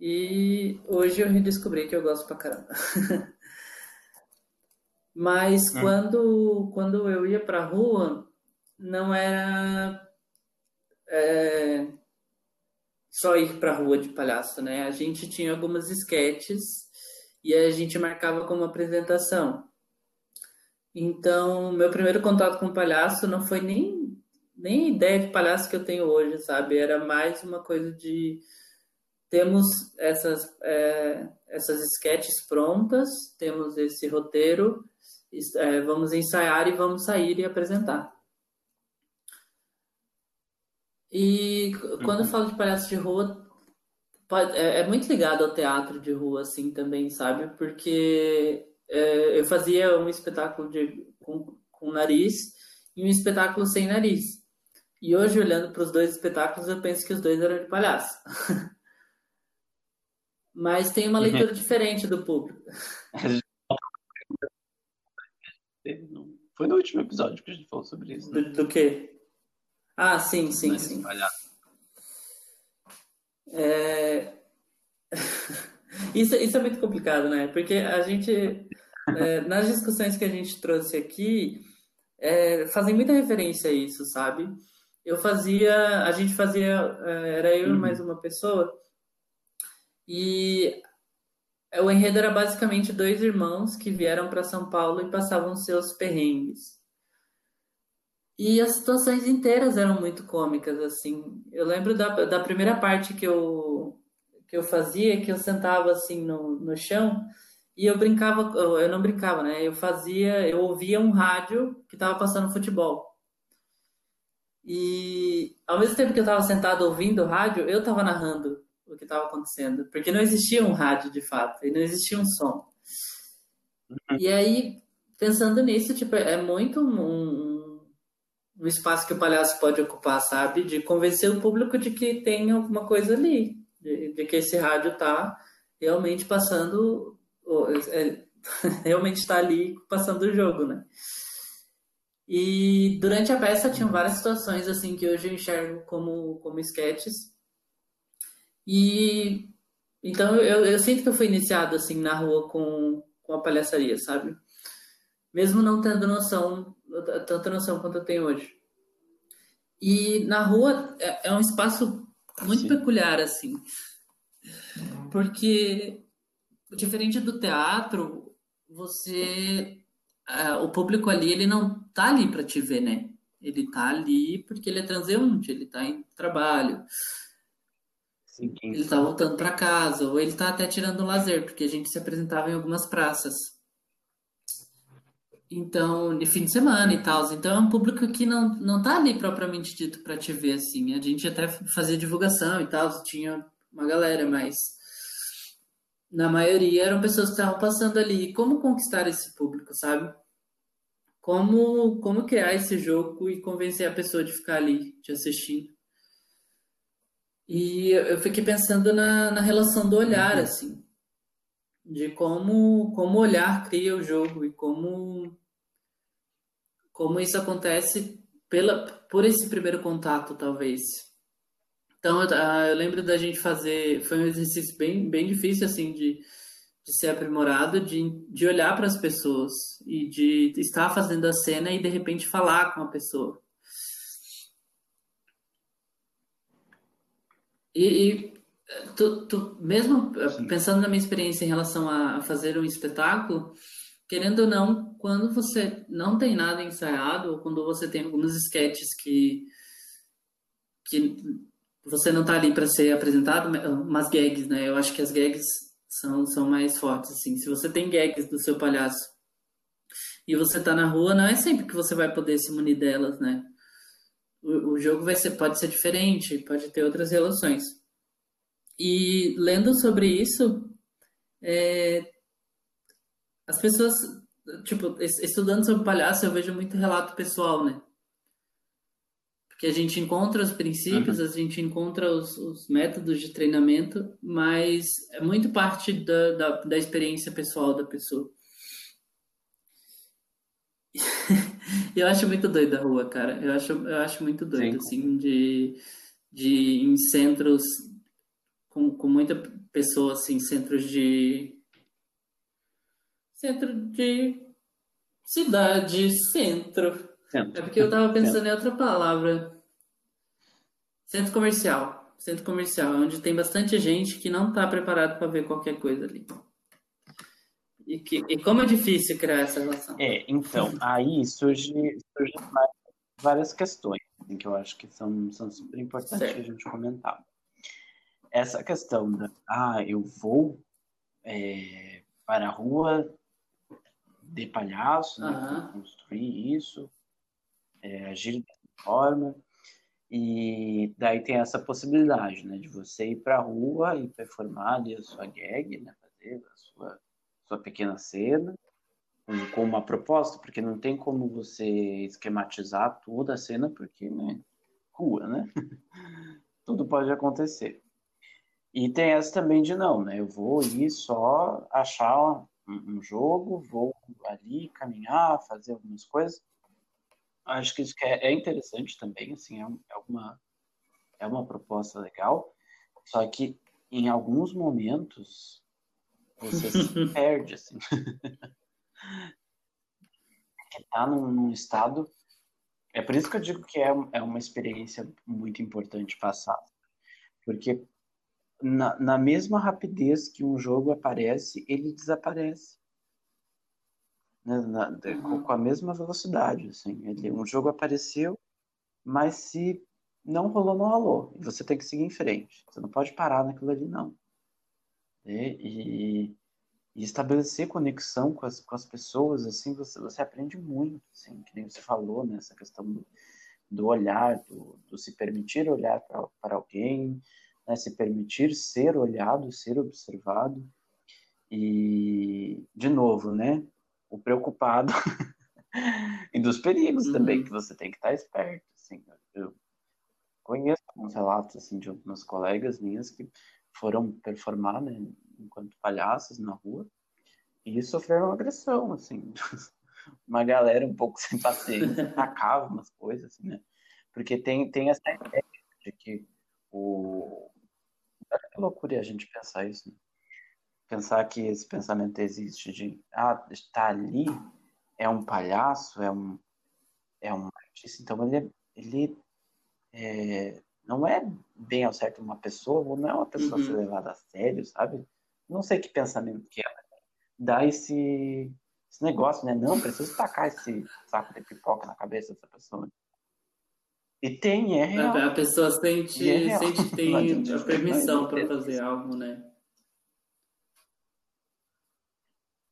E hoje eu redescobri que eu gosto pra caramba. (laughs) Mas hum. quando, quando eu ia pra rua, não era. É, só ir para a rua de palhaço, né? A gente tinha algumas esquetes e a gente marcava como apresentação. Então, meu primeiro contato com palhaço não foi nem, nem ideia de palhaço que eu tenho hoje, sabe? Era mais uma coisa de temos essas, é, essas sketches prontas, temos esse roteiro, é, vamos ensaiar e vamos sair e apresentar. E quando eu uhum. falo de palhaço de rua, é, é, muito ligado ao teatro de rua, assim, também, sabe? Porque é, eu fazia um espetáculo de, com, com nariz e um espetáculo sem nariz. E hoje, olhando para os dois espetáculos, eu penso que os dois eram de palhaço. (laughs) Mas tem uma leitura uhum. diferente do público. (laughs) Foi no último episódio que a gente falou sobre isso. Né? Do, do quê? Ah, sim, sim, sim. É... (laughs) isso, isso é muito complicado, né? Porque a gente, é, nas discussões que a gente trouxe aqui, é, fazem muita referência a isso, sabe? Eu fazia, a gente fazia, é, era eu e mais uhum. uma pessoa, e o enredo era basicamente dois irmãos que vieram para São Paulo e passavam seus perrengues. E as situações inteiras eram muito cômicas, assim. Eu lembro da, da primeira parte que eu, que eu fazia, que eu sentava assim no, no chão e eu brincava, eu não brincava, né? Eu fazia, eu ouvia um rádio que estava passando futebol. E ao mesmo tempo que eu estava sentado ouvindo o rádio, eu estava narrando o que estava acontecendo, porque não existia um rádio de fato, e não existia um som. Uhum. E aí, pensando nisso, tipo, é muito um, um espaço que o palhaço pode ocupar, sabe? De convencer o público de que tem alguma coisa ali, de, de que esse rádio tá realmente passando, é, (laughs) realmente está ali passando o jogo, né? E durante a peça tinham várias situações assim que hoje eu enxergo como como sketches e então eu, eu sinto que eu fui iniciado assim na rua com, com a palhaçaria, sabe? Mesmo não tendo noção, tanta noção quanto eu tenho hoje. E na rua é, é um espaço muito Sim. peculiar, assim. Porque, diferente do teatro, você. Uh, o público ali, ele não tá ali para te ver, né? Ele tá ali porque ele é transeunte, ele tá em trabalho. Ele está voltando para casa, ou ele está até tirando o lazer, porque a gente se apresentava em algumas praças. Então, de fim de semana e tal. Então, é um público que não, não tá ali propriamente dito para te ver, assim. A gente até fazia divulgação e tal, tinha uma galera, mas na maioria eram pessoas que estavam passando ali. Como conquistar esse público, sabe? Como, como criar esse jogo e convencer a pessoa de ficar ali, te assistindo. E eu fiquei pensando na, na relação do olhar, uhum. assim, de como, como o olhar cria o jogo e como, como isso acontece pela, por esse primeiro contato, talvez. Então, eu, ah, eu lembro da gente fazer, foi um exercício bem, bem difícil, assim, de, de ser aprimorado, de, de olhar para as pessoas e de estar fazendo a cena e, de repente, falar com a pessoa. E, e tu, tu, mesmo pensando na minha experiência em relação a fazer um espetáculo, querendo ou não, quando você não tem nada ensaiado, ou quando você tem alguns sketches que, que você não está ali para ser apresentado, umas gags, né? Eu acho que as gags são, são mais fortes, assim. Se você tem gags do seu palhaço e você está na rua, não é sempre que você vai poder se munir delas, né? o, jogo vai ser, pode ser diferente, pode ter outras relações. E lendo sobre isso, é, as pessoas, tipo, estudando sobre palhaço, eu vejo muito relato pessoal, né? Porque a gente encontra os princípios, uhum. a gente encontra os, os, métodos de treinamento, mas é muito parte da, da, da experiência pessoal da pessoa. (laughs) eu acho muito doido a rua, cara. Eu acho, eu acho muito doido, Sim. assim, de, de em centros com, com muita pessoa, assim, centros de. Centro de cidade, centro. centro. É porque eu tava pensando centro. em outra palavra. Centro comercial. centro comercial, onde tem bastante gente que não está preparado para ver qualquer coisa ali. E, que, e como é difícil criar essa relação? É, então, aí surge, surge várias questões assim, que eu acho que são, são super importantes certo. a gente comentar. Essa questão da, ah, eu vou é, para a rua de palhaço, né, construir isso, é, agir dessa forma, e daí tem essa possibilidade, né, de você ir para a rua e performar ali a sua gag, né, fazer a sua, sua pequena cena, com, com uma proposta, porque não tem como você esquematizar toda a cena, porque, né, rua, né? (laughs) Tudo pode acontecer. E tem essa também de não, né? Eu vou ir só achar um, um jogo, vou ali caminhar, fazer algumas coisas. Acho que isso que é, é interessante também, assim, é, é, uma, é uma proposta legal, só que em alguns momentos você se (laughs) perde, assim. (laughs) tá num, num, estado. É por isso que eu digo que é, é uma experiência muito importante passar. Porque na, na mesma rapidez que um jogo aparece, ele desaparece. Né? Na, uhum. Com a mesma velocidade. Assim. Ele, um jogo apareceu, mas se não rolou, não rolou. E você tem que seguir em frente. Você não pode parar naquilo ali, não. E, e e estabelecer conexão com as, com as pessoas, assim, você, você aprende muito, assim, que nem você falou, né, essa questão do, do olhar, do, do se permitir olhar para alguém, né, se permitir ser olhado, ser observado, e, de novo, né, o preocupado (laughs) e dos perigos uhum. também, que você tem que estar esperto, assim, eu conheço alguns relatos, assim, de algumas colegas minhas que foram performar, né, enquanto palhaços na rua e sofreram agressão, assim. (laughs) Uma galera um pouco sem paciência (laughs) atacava umas coisas, assim, né? Porque tem, tem essa ideia de que o. Que loucura a gente pensar isso, né? Pensar que esse pensamento existe de, ah, está ali, é um palhaço, é um, é um artista, então ele, é, ele é, não é bem ao certo uma pessoa, ou não é uma pessoa uhum. a ser levada a sério, sabe? não sei que pensamento que é, dá esse, esse negócio, né? Não, preciso tacar esse saco de pipoca na cabeça dessa pessoa. E tem, é real. A pessoa sente, é sente que tem (laughs) a permissão para fazer algo, né?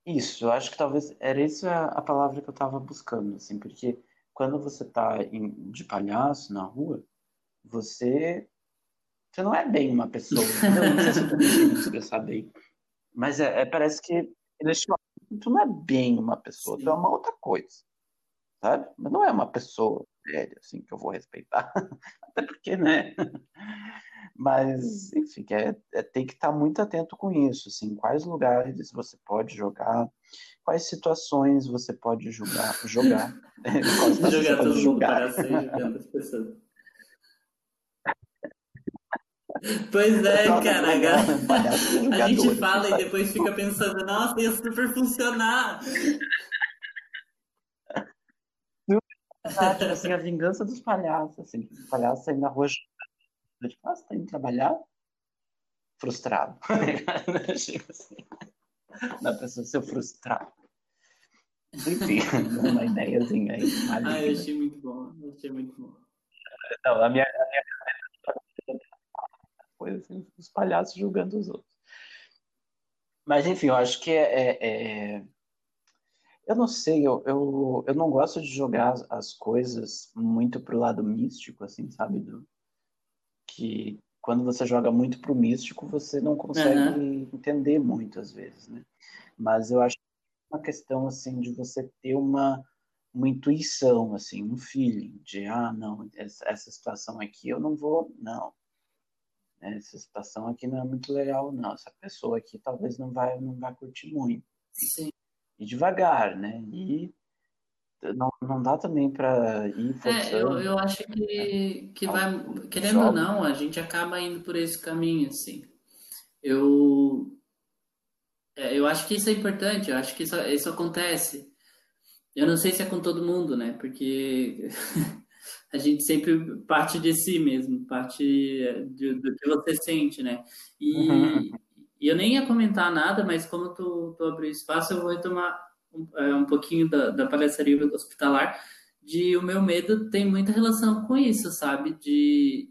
Isso, eu acho que talvez era isso a, a palavra que eu estava buscando, assim, porque quando você está de palhaço na rua, você você não é bem uma pessoa. Não, não sei se eu tô (laughs) expressar bem. Mas é, é, parece que tu não é bem uma pessoa, Sim. tu é uma outra coisa. Sabe? Mas não é uma pessoa velha, assim, que eu vou respeitar. (laughs) Até porque, né? Mas, enfim, é, é, tem que estar muito atento com isso, assim, quais lugares você pode jogar, quais situações você pode jogar, (laughs) jogar, jogar todo mundo jogando as pessoas. Pois é, cara. A, a gente fala e depois fica pensando, nossa, ia super funcionar. Tipo assim, a vingança dos palhaços, assim, os palhaços saindo na rua tipo, ah, você tá indo trabalhar? Frustrado. (laughs) Assim, da pessoa ser frustrada. Enfim, uma ideiazinha aí. Ah, eu achei muito bom, eu achei muito bom. Não, a minha, a minha (laughs) coisa, assim, os palhaços julgando os outros. Mas, enfim, eu acho que é, é, é... Eu não sei, eu, eu, eu não gosto de jogar as coisas muito pro lado místico, assim, sabe? Do... Que quando você joga muito pro místico, você não consegue uhum. entender muito, às vezes, né? Mas eu acho que é uma questão, assim, de você ter uma, uma intuição, assim, um feeling de, ah, não, essa, essa situação aqui eu não vou, não essa situação aqui não é muito legal, não. Essa pessoa aqui talvez não vai, não vai curtir muito. Sim. E devagar, né? E não, não dá também para ir forçando. É, eu, eu acho que, né? que vai, querendo ou não, a gente acaba indo por esse caminho, assim. Eu, é, eu acho que isso é importante, eu acho que isso, isso acontece. Eu não sei se é com todo mundo, né? Porque (laughs) a gente sempre parte de si mesmo, parte do, do que você sente, né? E, uhum. E, eu nem ia comentar nada, mas como tu, tu abriu espaço, eu vou retomar um, é, um pouquinho da, da palhaçaria hospitalar, de o meu medo tem muita relação com isso, sabe? De,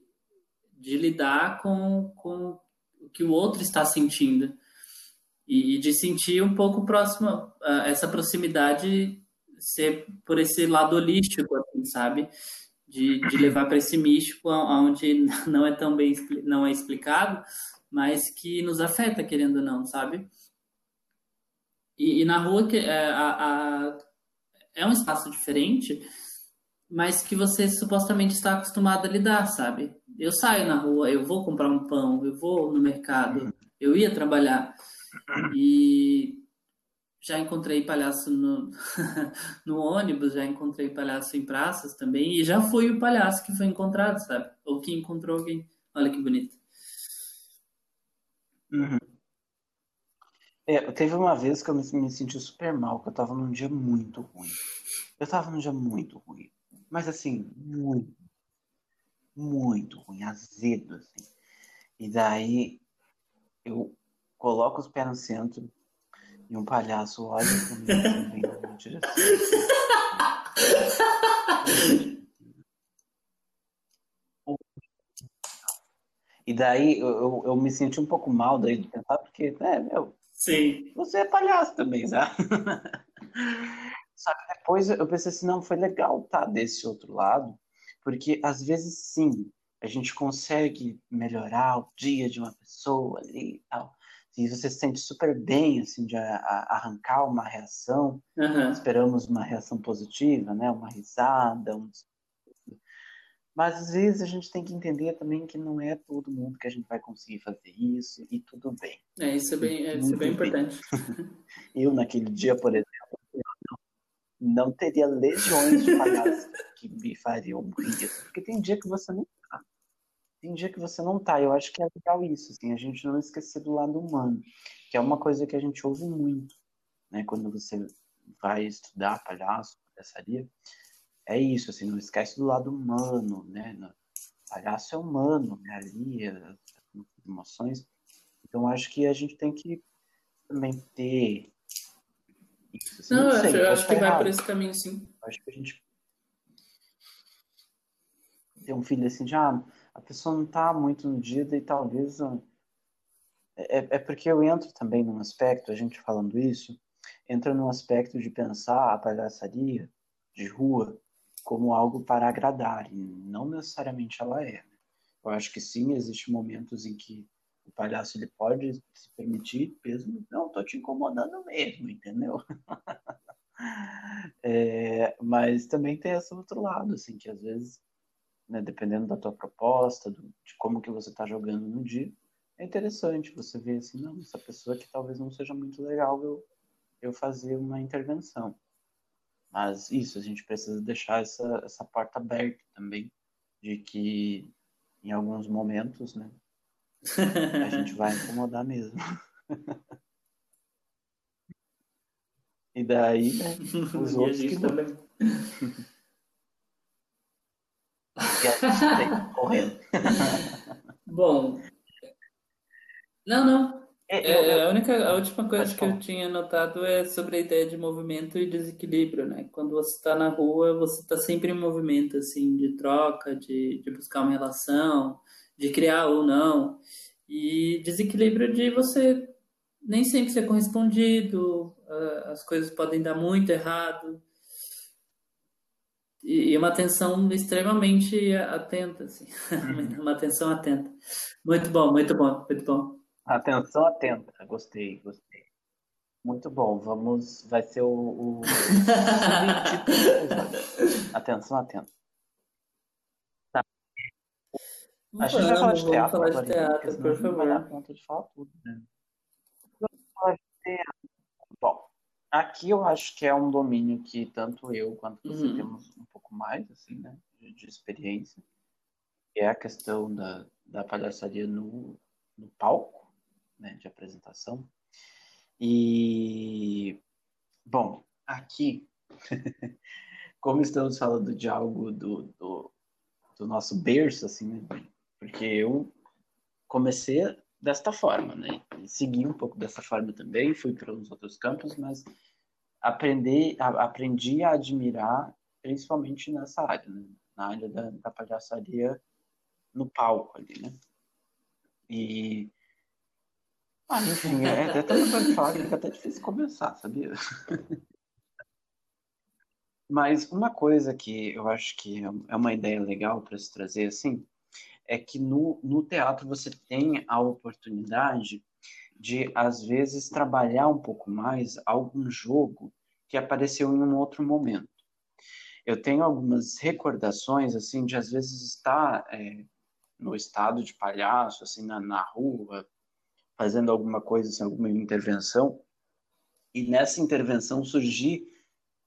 de lidar com, com o que o outro está sentindo e, de sentir um pouco próximo, essa proximidade ser por esse lado holístico, assim, sabe? de, de levar para esse místico onde (laughs) não é tão bem não é explicado, mas que nos afeta, querendo ou não, sabe? E, e na rua que é, a, a, é um espaço diferente, mas que você supostamente está acostumado a lidar, sabe? Eu saio na rua, eu vou comprar um pão, eu vou no mercado, eu ia trabalhar e já encontrei palhaço no, (laughs) no ônibus, já encontrei palhaço em praças também, e já foi o palhaço que foi encontrado, sabe? Ou que encontrou alguém. Olha que bonito. Uhum. É, teve uma vez que eu me, me, senti super mal, que eu tava num dia muito ruim. Eu tava num dia muito ruim. Mas assim, muito, muito ruim, azedo, assim. E daí eu coloco os pés no centro, e um palhaço olha pra mim assim, vem na minha direção. (laughs) E daí eu, eu, eu, me senti um pouco mal daí de pensar, porque, né, meu, Sim. você é palhaço também, sabe? (laughs) Só que depois eu pensei assim, não, foi legal estar tá desse outro lado, porque às vezes sim, a gente consegue melhorar o dia de uma pessoa ali e tal e você se sente super bem, assim, de a, a arrancar uma reação. Uhum. Esperamos uma reação positiva, né? Uma risada, um... Mas às vezes a gente tem que entender também que não é todo mundo que a gente vai conseguir fazer isso e tudo bem. É, isso é bem, é, isso é bem importante. (laughs) Eu, naquele dia, por exemplo, não, não teria legiões de palhaços que me fariam rir. Porque tem dia que você não tem dia que você não tá. Eu acho que é legal isso, assim, a gente não esquecer do lado humano, que é uma coisa que a gente ouve muito, né? Quando você vai estudar palhaço, palhaçaria, é isso, assim, não esquece do lado humano, né? Palhaço é humano, né? Ali, as emoções. Então, acho que a gente tem que também ter isso. Assim, não, não sei, eu acho que vai por esse caminho, sim. acho que a gente tem um filho assim, já ah, a pessoa não está muito no dia e talvez é, é, é porque eu entro também num aspecto, a gente falando isso, entra num aspecto de pensar a palhaçaria de rua como algo para agradar, e não necessariamente ela é. Eu acho que sim, existem momentos em que o palhaço ele pode se permitir mesmo, não, tô te incomodando mesmo, entendeu? (laughs) é, mas também tem esse outro lado, assim, que às vezes né, dependendo da tua proposta, do, de como que você está jogando no dia, é interessante você ver assim, não, essa pessoa que talvez não seja muito legal eu, eu fazer uma intervenção. Mas isso, a gente precisa deixar essa, essa porta aberta também, de que em alguns momentos, né, a gente vai incomodar mesmo. (laughs) e daí, né, os outros que também. (laughs) correndo. Bom. Não, não. É, é, a única, a última coisa que eu tinha notado é sobre a ideia de movimento e desequilíbrio, né? Quando você está na rua, você está sempre em movimento, assim, de troca, de, de buscar uma relação, de criar ou não. E desequilíbrio de você nem sempre ser correspondido, as coisas podem dar muito errado e uma atenção extremamente atenta, assim. (laughs) Uhum. uma atenção atenta. Muito bom, muito bom, muito bom. Atenção atenta, gostei, gostei. Muito bom, vamos, vai ser o, o... (laughs) atenção atenta. Tá. A gente vai falar de teatro, falar de teatro, por favor. Vai dar conta de falar tudo, né? Bom, Aqui eu acho que é um domínio que tanto eu quanto você uhum. temos um pouco mais, assim, né, de, de experiência. É a questão da, da palhaçaria no, no palco, né, de apresentação. E, bom, aqui, (laughs) como estamos falando de algo do, do, do nosso berço, assim, né? Porque eu comecei desta forma, né? Segui um pouco dessa forma também, fui para os outros campos, mas aprendi, a, aprendi a admirar principalmente nessa área, né? na área da, da palhaçaria no palco ali, né? E ah, enfim, é, é tão importante falar que fica até difícil começar, sabia? (laughs) Mas uma coisa que eu acho que é uma ideia legal para se trazer assim, é que no, no teatro você tem a oportunidade de, às vezes, trabalhar um pouco mais algum jogo que apareceu em um outro momento. Eu tenho algumas recordações, assim, de às vezes estar é, no estado de palhaço, assim, na, na rua, fazendo alguma coisa, assim, alguma intervenção, e nessa intervenção surgir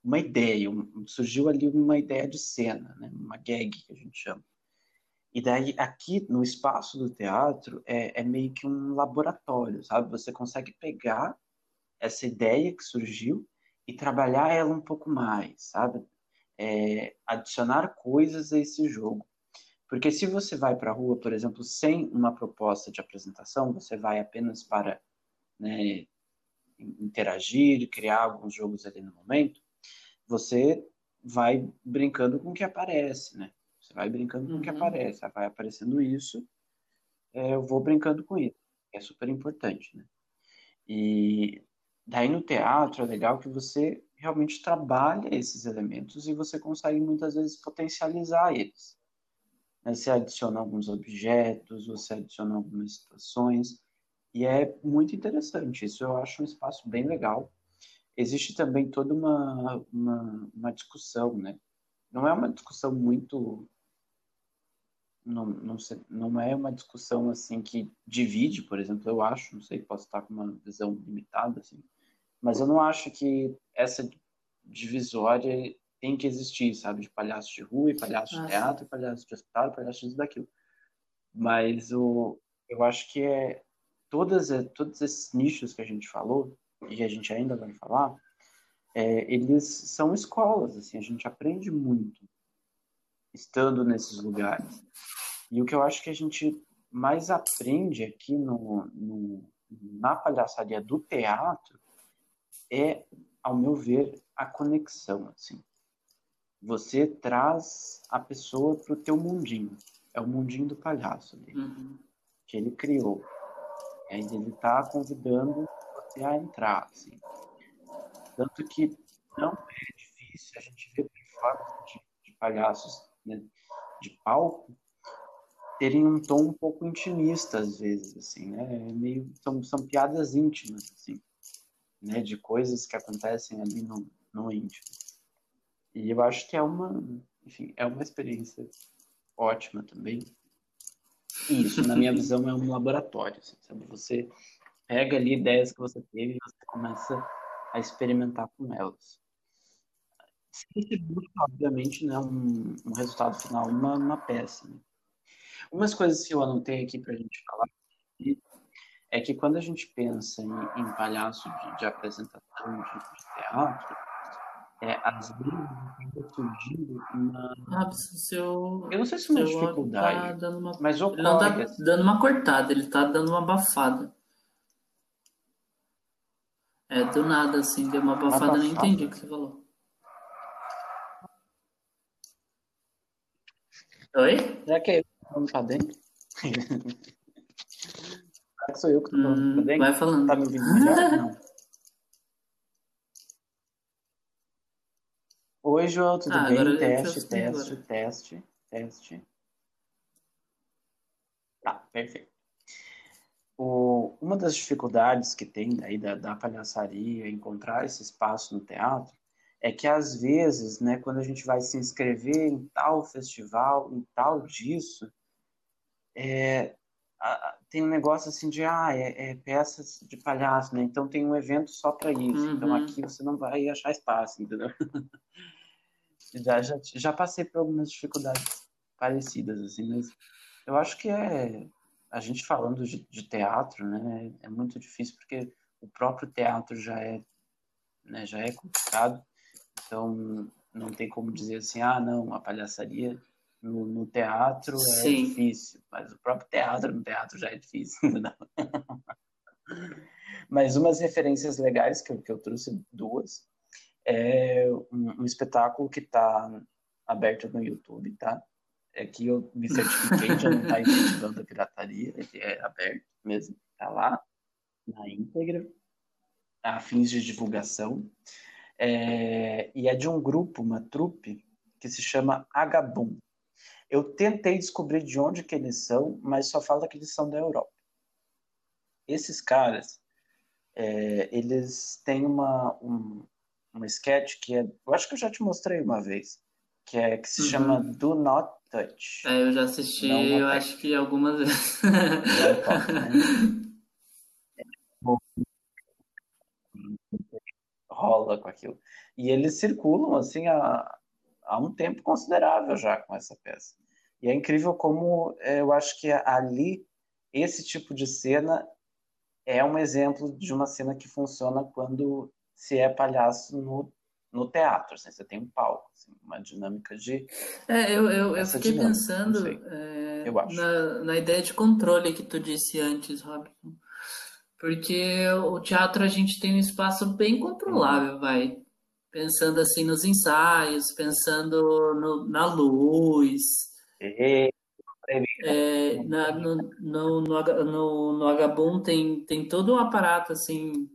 uma ideia, um, surgiu ali uma ideia de cena, né? uma gag que a gente chama. E daí aqui no espaço do teatro é, é meio que um laboratório, sabe? Você consegue pegar essa ideia que surgiu e trabalhar ela um pouco mais, sabe? É, adicionar coisas a esse jogo. Porque se você vai para a rua, por exemplo, sem uma proposta de apresentação, você vai apenas para né, interagir, criar alguns jogos ali no momento, você vai brincando com o que aparece, né? Você vai brincando com o que uhum. aparece, vai aparecendo isso, é, eu vou brincando com isso. É super importante, né? E daí no teatro é legal que você realmente trabalha esses elementos e você consegue muitas vezes potencializar eles. Né? Você adiciona alguns objetos, você adiciona algumas situações, e é muito interessante. Isso eu acho um espaço bem legal existe também toda uma, uma, uma, discussão, né? Não é uma discussão muito. Não, não, sei, não é uma discussão assim que divide, por exemplo, eu acho, não sei, posso estar com uma visão limitada, assim, mas eu não acho que essa divisória tem que existir, sabe? De palhaço de rua e palhaço de teatro, palhaço de hospital, palhaço disso daquilo. Mas o, eu acho que é todas, todos esses nichos que a gente falou, e a gente ainda vai falar, é, eles são escolas, assim, a gente aprende muito estando nesses lugares. E o que eu acho que a gente mais aprende aqui no, no, na palhaçaria do teatro é, ao meu ver, a conexão, assim. Você traz a pessoa para o teu mundinho. É o mundinho do palhaço ali, uhum. que ele criou. E aí ele está convidando você a entrar, assim. Tanto que não é difícil a gente ver performances de, de palhaços né, de palco terem um tom um pouco intimista às vezes, assim, né? É meio, são, são piadas íntimas, assim, né? De coisas que acontecem ali no, no íntimo. E eu acho que é uma, enfim, é uma experiência ótima também. E isso, na minha visão, é um laboratório, assim, sabe? Você pega ali ideias que você teve e você começa a experimentar com elas. Se busca, obviamente, né, um, um resultado final, uma, uma peça. Né? Umas coisas que eu anotei aqui para a gente falar é que quando a gente pensa em, em palhaço de, de apresentação de, de teatro, é, às vezes surgindo uma. Ah, seu, eu não sei se uma dificuldade, tá uma... mas ocorre. Ele não tá dando uma cortada, ele tá dando uma abafada. É, do nada, assim, deu uma abafada, nem entendi o que você falou. Oi? Será que é eu que tô falando pra dentro? (laughs) Será que sou eu que tô falando hum, pra dentro? Vai falando. Tá me ouvindo melhor? (laughs) Não. Oi, João, tudo ah, bem? Teste, teste, teste, teste. Tá, perfeito. O, uma das dificuldades que tem daí da, da palhaçaria, encontrar esse espaço no teatro, é que às vezes, né, quando a gente vai se inscrever em tal festival, em tal disso, é, a, tem um negócio assim de, ah, é, é, peças de palhaço, né? Então tem um evento só para isso. Então uhum. Então aqui você não vai achar espaço, entendeu? (laughs) já, já, já passei por algumas dificuldades parecidas, assim, mas eu acho que é a gente falando de, de, teatro, né, é muito difícil porque o próprio teatro já é, né, já é complicado. Então não tem como dizer assim, ah, não, a palhaçaria no, no teatro é Sim. difícil, mas o próprio teatro no teatro já é difícil. (laughs) Mas umas referências legais que eu, que eu trouxe duas é um, um espetáculo que está aberto no YouTube, tá? É que eu me certifiquei, já não está incentivando a pirataria, ele é aberto mesmo, tá lá na íntegra, a fins de divulgação. É, e é de um grupo, uma trupe, que se chama Agabum. Eu tentei descobrir de onde que eles são, mas só fala que eles são da Europa. Esses caras, é, eles têm uma, um, uma sketch que é, eu acho que eu já te mostrei uma vez, que é que se uhum. chama Do Not Touch. É, eu já assisti, eu acho que algumas vezes. É top, né? rola com aquilo. E eles circulam assim há, há um tempo considerável já com essa peça. E é incrível como é, eu acho que ali esse tipo de cena é um exemplo de uma cena que funciona quando se é palhaço no, no teatro. Assim, você tem um palco, assim, uma dinâmica de. É, eu, eu, eu fiquei dinâmica, pensando é, na, na ideia de controle que tu disse antes, Robson. Porque o teatro a gente tem um espaço bem controlável, vai. Pensando assim nos ensaios, pensando no, na luz. É, é, na, no, no, no, no, no Agabum tem, tem todo um aparato assim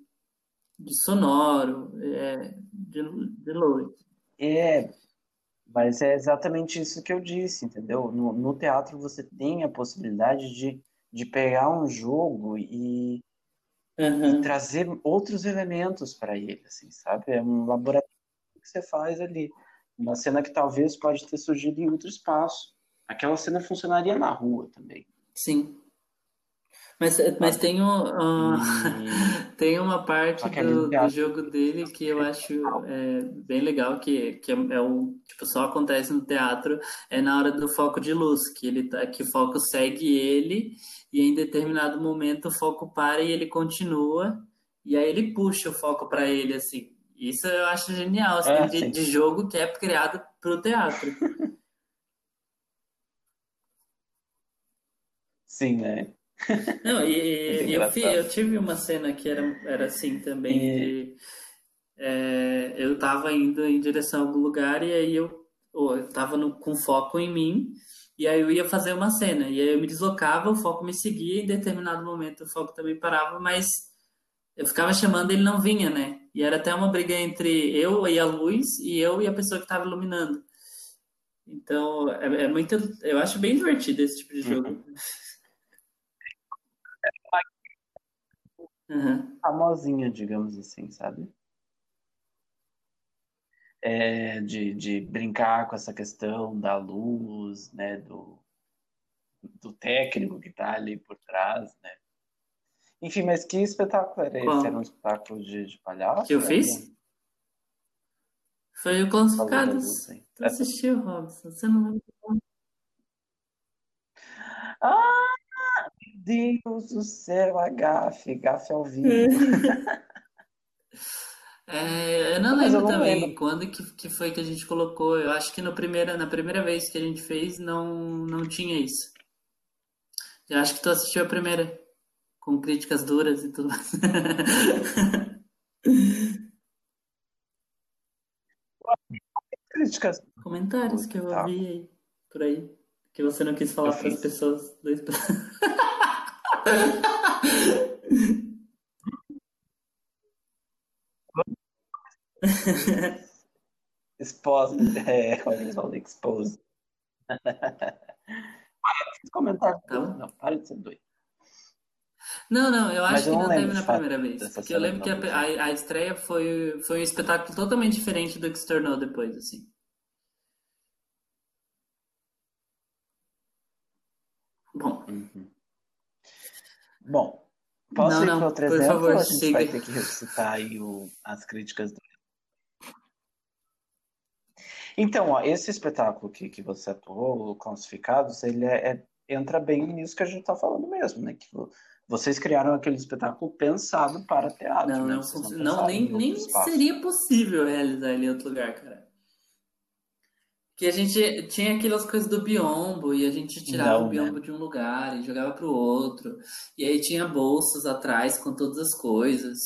de sonoro, é, de, de luz. É, mas é exatamente isso que eu disse, entendeu? No, no teatro você tem a possibilidade de, de pegar um jogo e uhum. e trazer outros elementos para ele, assim, sabe? É um laboratório que você faz ali. Uma cena que talvez pode ter surgido em outro espaço. Aquela cena funcionaria na rua também. Sim. Mas, mas tem, um, uh, (laughs) tem uma parte do, do, jogo dele que eu acho é, bem legal, que, que é, é um, tipo, só acontece no teatro, é na hora do foco de luz, que, ele tá, que o foco segue ele e em determinado momento o foco para e ele continua, e aí ele puxa o foco para ele, assim. Isso eu acho genial, assim, é, de, de, jogo que é criado para o teatro. (laughs) Sim, né? Não, e, (laughs) e eu, eu, tive uma cena que era, era assim também, e... de, é, eu estava indo em direção a algum lugar e aí eu, eu tava no, com foco em mim, e aí eu ia fazer uma cena, e aí eu me deslocava, o foco me seguia, em determinado momento o foco também parava, mas eu ficava chamando ele não vinha, né? E era até uma briga entre eu e a luz, e eu e a pessoa que estava iluminando. Então, é, é, muito. Eu acho bem divertido esse tipo de jogo. Uhum. Famosinha, digamos assim, sabe? é, de, de brincar com essa questão da luz, né, do, do técnico que está ali por trás, né? Enfim, mas que espetáculo era esse? Era um espetáculo de, de palhaço? Que eu fiz? Foi o Classificados. Tu assistiu, Robson? Você não lembra? Ah, Deus do céu, a gafe, gafe ao vivo. É, (laughs) eu não Mas lembro eu não também lembro. quando que, que foi que a gente colocou. Eu acho que no primeira, na primeira vez que a gente fez não, não tinha isso. Eu acho que tu assistiu a primeira, com críticas duras e tudo mais. (laughs) Críticas. Comentários que eu tá. ouvi por aí. Que você não quis falar para as pessoas. (laughs) (laughs) Expose. É, como eles falam, expose. Comentário. Não, não, para de ser doido. Não, não, eu acho eu que não teve na primeira vez. Porque eu lembro que a, a, a, estreia foi, foi um espetáculo totalmente diferente do que se tornou depois, assim. Bom. Uhum. Bom, posso não, ir para outro exemplo? Por favor, a gente siga. vai ter que ressuscitar aí o, as críticas do então, ó, esse espetáculo que, que você atuou, Classificados, ele é, é, entra bem nisso que a gente está falando mesmo, né? Que vocês criaram aquele espetáculo pensado para teatro, não, né? Não, não nem, nem seria possível realizar ele em outro lugar, cara. Que a gente tinha aquelas coisas do biombo e a gente tirava Não, o biombo né? de um lugar e jogava pro outro. E aí tinha bolsas atrás com todas as coisas.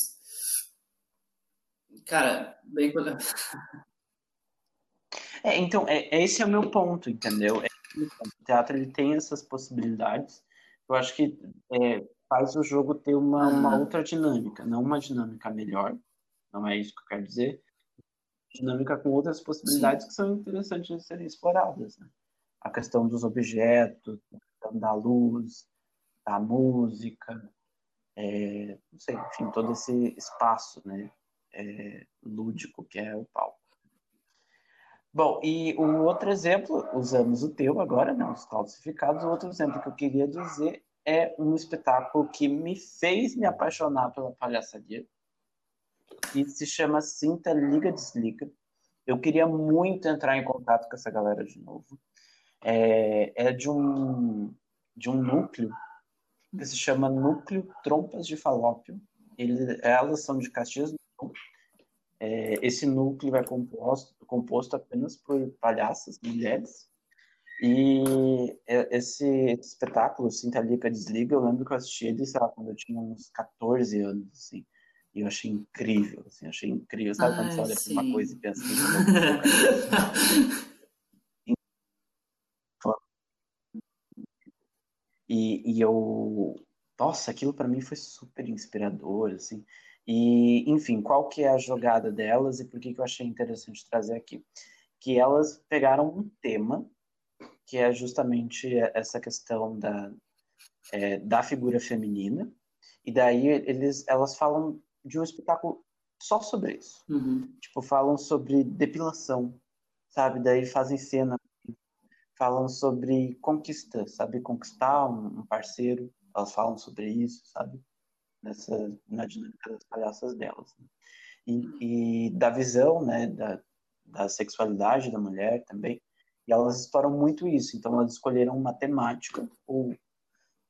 Cara, bem. (laughs) É, então, é, é- esse é o meu ponto, entendeu? É o. O teatro ele tem essas possibilidades. Eu acho que é, faz o jogo ter uma, uma Aham. outra dinâmica, não uma dinâmica melhor, não é isso que eu quero dizer. Dinâmica com outras Sim. possibilidades que são interessantes de serem exploradas, né? A questão dos objetos, a questão da luz, da música, é, não sei, enfim, todo esse espaço, né, é, lúdico que é o palco. Bom, e o outro exemplo, usamos o teu agora, né, os falsificados, o outro exemplo que eu queria dizer é um espetáculo que me fez me apaixonar pela palhaçaria, e se chama Cinta Liga Desliga. Eu queria muito entrar em contato com essa galera de novo. É, é de um de um núcleo que se chama Núcleo Trompas de Falópio. Ele, elas são de Caxias do Sul. É, esse núcleo é composto, composto apenas por palhaças, mulheres. E esse, esse espetáculo, Cinta Liga Desliga, eu lembro que eu assisti ele, sei lá, quando eu tinha uns 14 anos, assim. E eu achei incrível, assim, achei incrível. Sabe quando você olha para uma coisa e pensa que não aconteceu? E, e eu, nossa, aquilo para mim foi super inspirador, assim. E, enfim, qual que é a jogada delas e por que que eu achei interessante trazer aqui? Que elas pegaram um tema que é justamente essa questão da, é, da figura feminina e daí eles, elas falam de um espetáculo só sobre isso. Uhum. Tipo, falam sobre depilação, sabe? Daí fazem cena falam sobre conquista, sabe? Conquistar um, parceiro, elas falam sobre isso, sabe? Nessa, na dinâmica das palhaças delas. Né? E, e, da visão, né, da, da sexualidade da mulher também. E elas exploram muito isso. Então, elas escolheram uma temática, ou,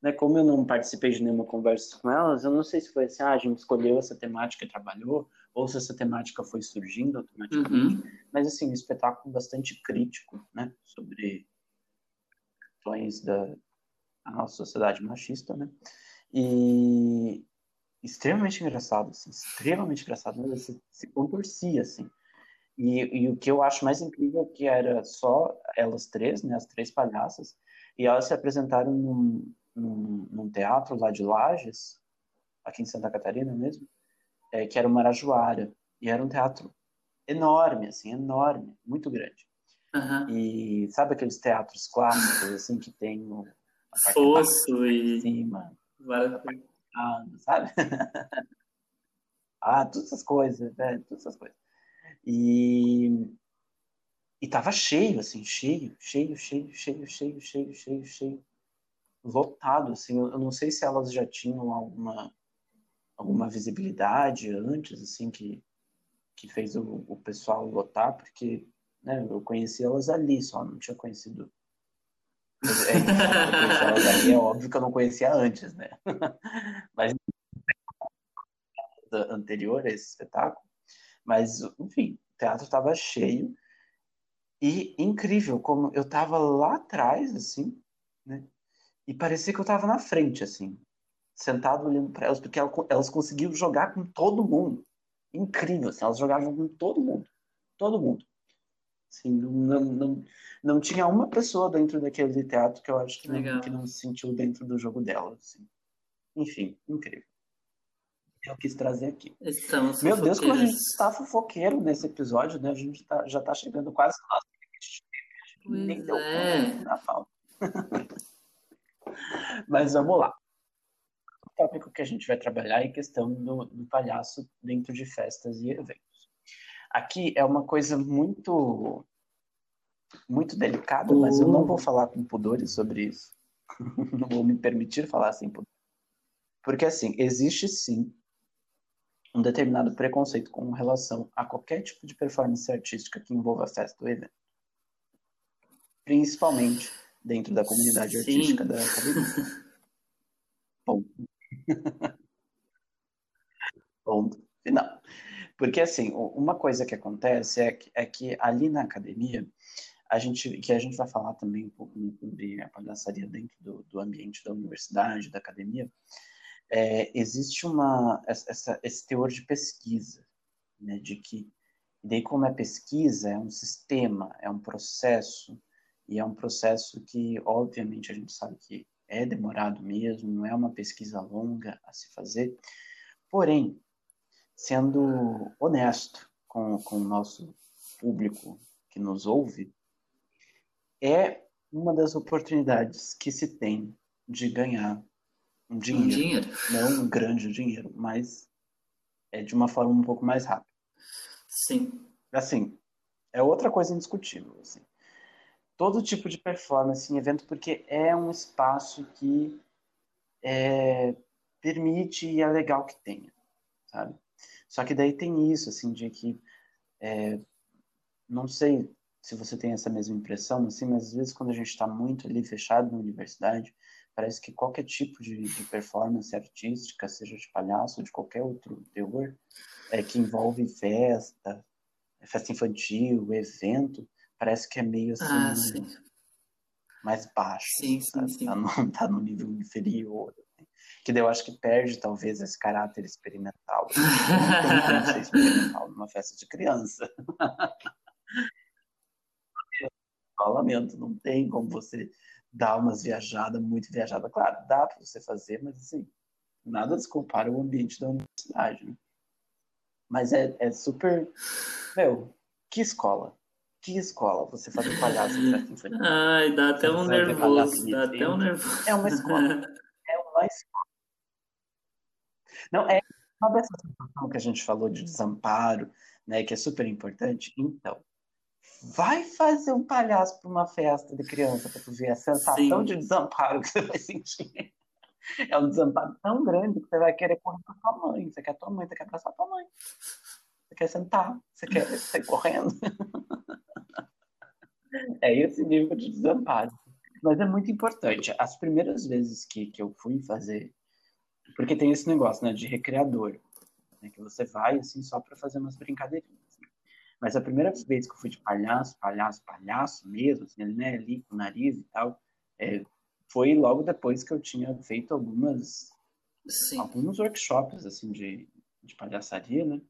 né, como eu não participei de nenhuma conversa com elas, eu não sei se foi assim, ah, a gente escolheu essa temática e trabalhou, ou se essa temática foi surgindo automaticamente. Uhum. Mas, assim, um espetáculo bastante crítico, né, sobre questões da nossa sociedade machista, né? E extremamente engraçado, assim, extremamente engraçado, né? se, se contorcia, assim. E, e, o que eu acho mais incrível é que era só elas três, né, as três palhaças, e elas se apresentaram num, num, num teatro lá de Lages, aqui em Santa Catarina mesmo, é, que era o Marajoara, e era um teatro enorme, assim, enorme, muito grande. Uhum. E sabe aqueles teatros clássicos, assim, que tem o fosso e cima, sabe? (laughs) ah, todas essas coisas, né? Todas essas coisas. E e tava cheio, assim, cheio, cheio, cheio, cheio, cheio, cheio, cheio, cheio, lotado, assim. Eu não sei se elas já tinham alguma alguma visibilidade antes, assim, que que fez o, o pessoal lotar, porque né, eu conheci elas ali só, não tinha conhecido é, é óbvio que eu não conhecia antes, né? (laughs) Mas anterior a esse espetáculo. Mas, enfim, o teatro estava cheio e incrível como eu estava lá atrás, assim, né? E parecia que eu estava na frente, assim, sentado olhando para elas, porque elas conseguiam jogar com todo mundo. Incrível, assim, elas jogavam com todo mundo. Todo mundo. Assim, não, não, não tinha uma pessoa dentro daquele teatro que eu acho que não, que não se sentiu dentro do jogo dela. Assim. Enfim, incrível. Eu quis trazer aqui. Estamos Meu Deus, como a gente está fofoqueiro nesse episódio, né? A gente tá, já está chegando quase no nosso Nem deu é. conta da falta. (laughs) Mas vamos lá. O tópico que a gente vai trabalhar é a questão do, do palhaço dentro de festas e eventos. Aqui é uma coisa muito muito delicada, mas eu não vou falar com pudores sobre isso. (laughs) não vou me permitir falar sem pudor. Porque, assim, existe sim um determinado preconceito com relação a qualquer tipo de performance artística que envolva a festa ou evento. Principalmente dentro da comunidade sim. artística da academia. (laughs) Ponto. Ponto. Final. Porque, assim, uma coisa que acontece é que, é que ali na academia a gente, que a gente vai falar também um pouco sobre a palhaçaria dentro do, do ambiente da universidade, da academia, é, existe uma, essa, esse teor de pesquisa, né, de que, daí como é pesquisa, é um sistema, é um processo, e é um processo que, obviamente, a gente sabe que é demorado mesmo, não é uma pesquisa longa a se fazer, porém, sendo honesto com, com o nosso público que nos ouve, é uma das oportunidades que se tem de ganhar um dinheiro. Um dinheiro. Não um grande dinheiro, mas é de uma forma um pouco mais rápida. Sim. Assim, é outra coisa indiscutível. Assim. Todo tipo de performance em evento, porque é um espaço que é, permite e é legal que tenha, sabe? Só que daí tem isso, assim, de que é, não sei se você tem essa mesma impressão, assim, mas às vezes quando a gente está muito ali fechado na universidade, parece que qualquer tipo de, de, performance artística, seja de palhaço ou de qualquer outro teor, é, que envolve festa, festa infantil, evento, parece que é meio assim, ah, mais baixo, sim, sim, sim. Tá, no, (laughs) tá no nível inferior. Assim. Que daí eu acho que perde talvez esse caráter experimental. Não tem como ser experimental numa festa de criança. (laughs) lamento, não tem como você dar umas viajadas, muito viajada. Claro, dá para você fazer, mas assim, nada se compara ao ambiente da universidade, né? Mas é, é super. Meu, que escola? Que escola você fazer palhaço festa infantil? Ai, dá até um nervoso. Dá até um nervoso. É uma escola. (laughs) É uma escola. Não, é uma dessas situações que a gente falou de desamparo, né, que é super importante. Então, vai fazer um palhaço para uma festa de criança para tu ver a sensação Sim. de desamparo que você vai sentir. É um desamparo tão grande que você vai querer correr para tua mãe. Você quer tua mãe, você quer abraçar tua mãe. Você quer sentar, você quer sair correndo. (laughs) É esse nível de desamparo. Mas é muito importante. As primeiras vezes que, que eu fui fazer. Porque tem esse negócio né, de recreador. Né, que você vai assim só para fazer umas brincadeirinhas. Mas a primeira vez que eu fui de palhaço, palhaço, palhaço mesmo, assim, né, ali com o nariz e tal, é, foi logo depois que eu tinha feito algumas Sim. alguns workshops assim de, de palhaçaria, né?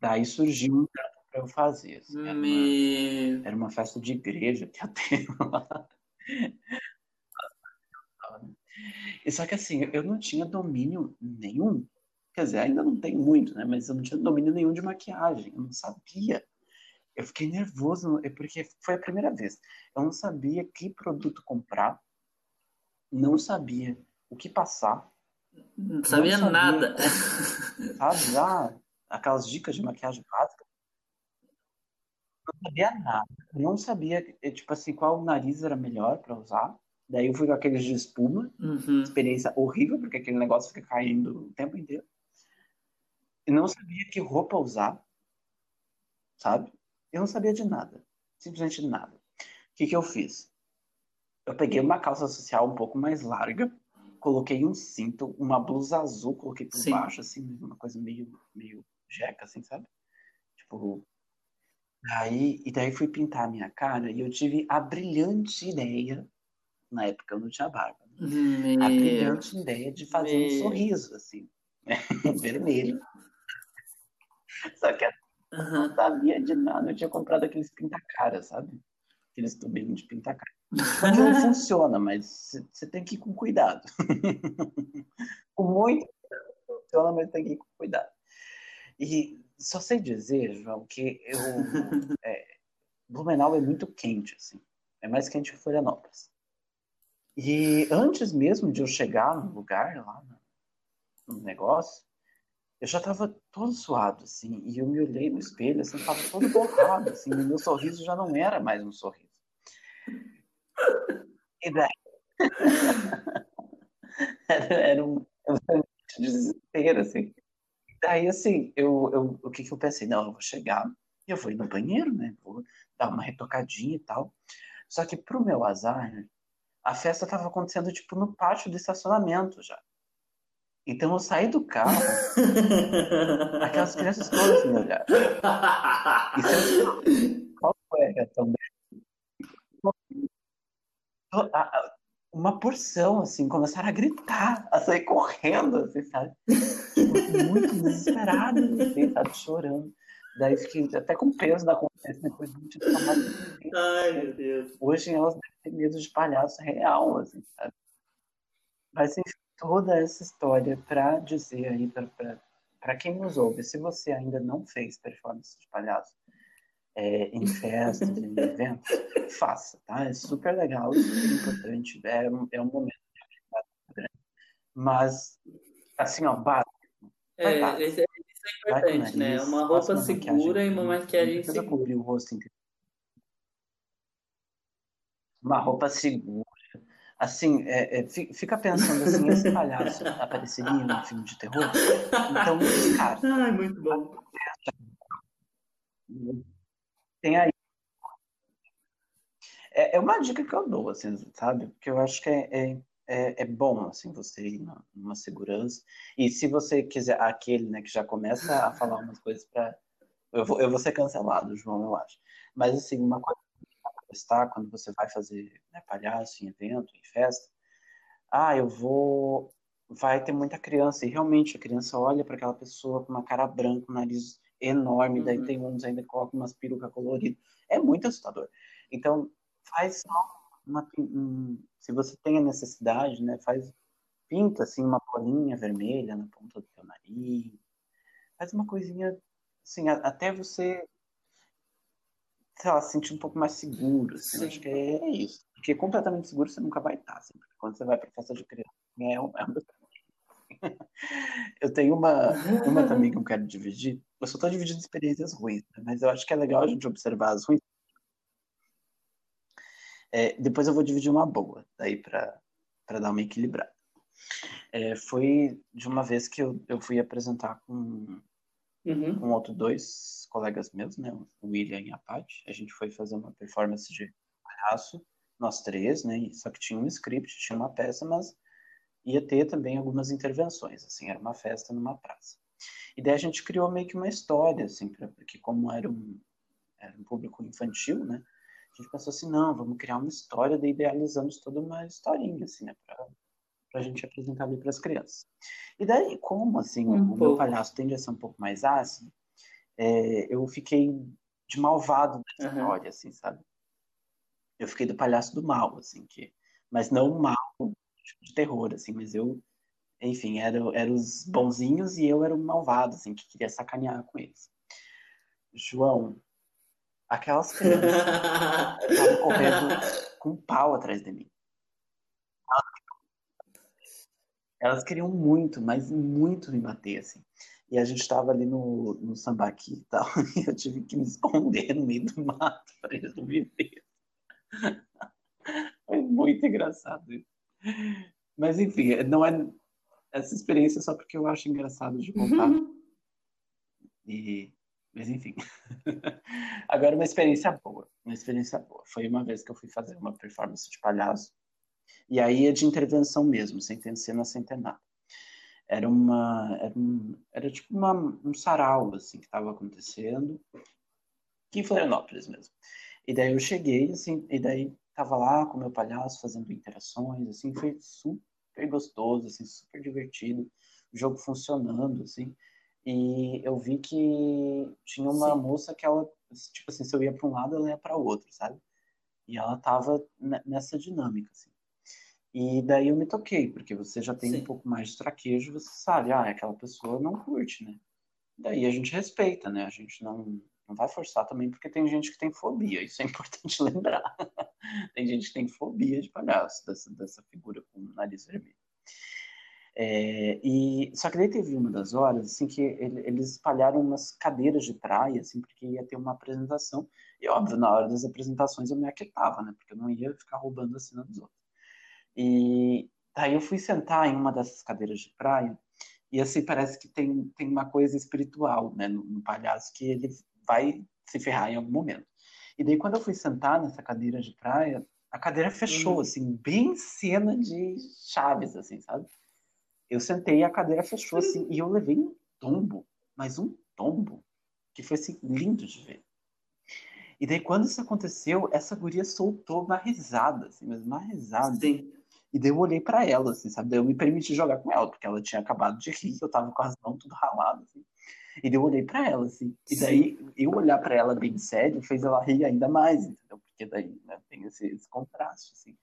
Daí surgiu um para eu fazer. Assim, era, uma, era, uma, festa de igreja que eu (laughs) tenho lá. E só que assim, eu não tinha domínio nenhum. Quer dizer, ainda não tenho muito, né? Mas eu não tinha domínio nenhum de maquiagem. Eu não sabia eu fiquei nervoso, é porque foi a primeira vez. Eu não sabia que produto comprar, não sabia o que passar. Não sabia, não sabia nada. Como, sabe, ah, aquelas dicas de maquiagem básica. Não sabia nada. Não sabia, é, tipo assim, qual nariz era melhor para usar. Daí eu fui com aqueles de espuma. Uhum. Experiência horrível, porque aquele negócio fica caindo o tempo inteiro. E não sabia que roupa usar, sabe? Eu não sabia de nada. Simplesmente nada. O que, que eu fiz? Eu peguei uma calça social um pouco mais larga, coloquei um cinto, uma blusa azul, coloquei por Sim. baixo, assim, uma coisa meio, meio jeca, assim, sabe? Tipo. Aí, e daí fui pintar a minha cara e eu tive a brilhante ideia, na época eu não tinha barba, né? a brilhante ideia de fazer Meu. um sorriso, assim, né? (laughs) vermelho. Só que Uhum. Não sabia de nada. Eu tinha comprado aqueles pinta-cara, sabe? Aqueles tubinhos de pinta-cara. Não (laughs) funciona, mas você tem que ir com cuidado. (laughs) com muito funciona, mas tem que ir com cuidado. E só sei dizer, João, que eu, (laughs) é, Blumenau é muito quente, assim. É mais quente que Florianópolis. E antes mesmo de eu chegar no lugar, lá no negócio, eu já estava todo suado, assim, e eu me olhei no espelho, assim, estava todo borrado, assim, e meu sorriso já não era mais um sorriso. E daí... (laughs) era um, um desespero, assim. Daí, assim, eu, eu, o que que eu pensei? Não, eu vou chegar e eu vou ir no banheiro, né? Vou dar uma retocadinha e tal. Só que, pro meu azar, a festa estava acontecendo, tipo, no pátio do estacionamento já. Então eu saí do carro, (laughs) aquelas crianças todas me olharam. (laughs) Qual foi a reação uma porção, assim, começaram a gritar, a sair correndo, assim, sabe? Muito desesperado, assim, sabe? Chorando. Daí fiquei até com peso na consciência depois de muito Ai, meu Deus. Hoje elas devem ter medo de palhaço real, assim, sabe? Mas enfim, toda essa história para dizer aí para quem nos ouve, se você ainda não fez performance de palhaço é, em festas, em eventos, faça, tá? É super legal, super importante, é, é um momento de Mas, assim, ó, básico. É, isso é, isso é importante, né? Uma roupa segura e uma maquiagem segura. cobrir o rosto inteiro. Uma roupa segura assim, é, é, fica pensando assim, esse palhaço apareceria num filme de terror? Então, cara. Ai, muito bom. Tem aí. É, é uma dica que eu dou, assim, sabe? Porque eu acho que é, é, é, é bom, assim, você ir numa segurança. E se você quiser, aquele, né, que já começa a falar umas coisas para eu vou, eu vou ser cancelado, João, eu acho. Mas, assim, uma coisa testar quando você vai fazer né, palhaço em evento, em festa. Ah, eu vou. Vai ter muita criança, e realmente a criança olha para aquela pessoa com uma cara branca, um nariz enorme, uhum. daí tem uns ainda que colocam umas perucas coloridas. É muito assustador. Então, faz uma. Um, se você tem a necessidade, né, faz. Pinta assim uma bolinha vermelha na ponta do teu nariz. Faz uma coisinha assim, até você sei lá, se sentir um pouco mais seguro. Assim, acho que é, isso. Porque completamente seguro você nunca vai estar. Assim, quando você vai para festa de criança, é um, é um... Eu tenho uma, uma também que eu (laughs) quero dividir. Eu só estou dividindo experiências ruins, né? mas eu acho que é legal a gente observar as ruins. É, depois eu vou dividir uma boa, daí para dar uma equilibrada. É, foi de uma vez que eu, eu fui apresentar com, uhum. com outros dois colegas meus, né, o William e a Paty. A gente foi fazer uma performance de palhaço, nós três, né, só que tinha um script, tinha uma peça, mas ia ter também algumas intervenções, assim, era uma festa numa praça. E daí a gente criou meio que uma história, assim, pra, porque como era um, era um público infantil, né, a gente pensou assim, não, vamos criar uma história, daí idealizamos toda uma historinha, assim, né, pra, pra gente apresentar ali para as crianças. E daí, como, assim, um o pouco. meu palhaço tende a ser um pouco mais ácido, é, eu fiquei de malvado da uhum. história, assim, sabe? Eu fiquei do palhaço do mal, assim, que, mas não mal de terror, assim, mas eu, enfim, era, era os bonzinhos e eu era o malvado, assim, que queria sacanear com eles. João, aquelas crianças estavam correndo com um pau atrás de mim. Elas queriam muito, mas muito me bater, assim. E a gente estava ali no, no sambaqui e tal, (laughs) e eu tive que me esconder no meio do mato para eles não me. Foi muito engraçado isso. Mas enfim, não é essa experiência só porque eu acho engraçado de contar. Uhum. E, mas enfim. (laughs) Agora uma experiência boa, uma experiência boa. Foi uma vez que eu fui fazer uma performance de palhaço. E aí é de intervenção mesmo, sem ter cena, sem ter nada era uma era, um, era tipo uma, um sarau assim que estava acontecendo aqui em Florianópolis mesmo e daí eu cheguei assim e daí tava lá com meu palhaço fazendo interações assim foi super gostoso assim super divertido o jogo funcionando assim e eu vi que tinha uma Sim. moça que ela tipo assim se eu ia para um lado ela ia para o outro sabe e ela tava nessa dinâmica assim e daí eu me toquei, porque você já tem Sim. um pouco mais de traquejo, você sabe, ah, aquela pessoa não curte, né? Daí a gente respeita, né? A gente não, não vai forçar também, porque tem gente que tem fobia, isso é (laughs) importante lembrar. tem gente que tem fobia de palhaço, dessa, dessa figura com o nariz vermelho. É, e só que daí teve uma das horas assim que ele, eles espalharam umas cadeiras de praia assim porque ia ter uma apresentação e óbvio na hora das apresentações eu me aquietava né porque eu não ia ficar roubando a cena dos outros e daí eu fui sentar em uma dessas cadeiras de praia, e assim, parece que tem, tem uma coisa espiritual, né, no, no palhaço, que ele vai se ferrar em algum momento. E daí, quando eu fui sentar nessa cadeira de praia, a cadeira fechou, uhum. assim, bem cena de chaves, assim, sabe? Eu sentei a cadeira fechou, assim, e eu levei um tombo, mas um tombo, que foi, assim, lindo de ver. E daí, quando isso aconteceu, essa guria soltou uma risada, assim, mas uma risada. Sim. E daí eu olhei pra ela, assim, sabe? Daí eu me permiti jogar com ela, porque ela tinha acabado de rir, eu tava com as mãos tudo ralado, assim. E daí eu olhei pra ela, assim. E daí eu olhar pra ela bem sério fez ela rir ainda mais, entendeu? Porque daí né, tem esse, esse contraste, assim.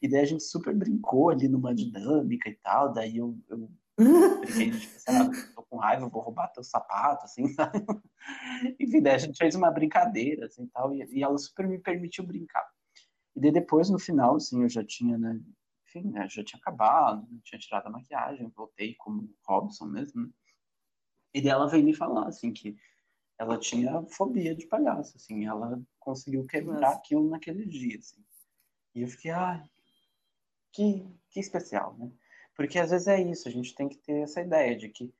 E daí a gente super brincou ali numa dinâmica e tal. Daí eu, eu (laughs) brinquei tipo, assim, ah, tô com raiva, vou roubar teu sapato, assim, (laughs) sabe? Enfim, daí a gente fez uma brincadeira, assim, tal. E, e ela super me permitiu brincar. E daí depois, no final, assim, eu já tinha, né? Enfim, né, já tinha acabado, tinha tirado a maquiagem, voltei como Robson mesmo, né? E daí ela veio me falar, assim, que ela tinha fobia de palhaço, assim, ela conseguiu quebrar Nossa. aquilo naquele dia, assim. E eu fiquei, ah, que, que especial, né? Porque às vezes é isso, a gente tem que ter essa ideia de que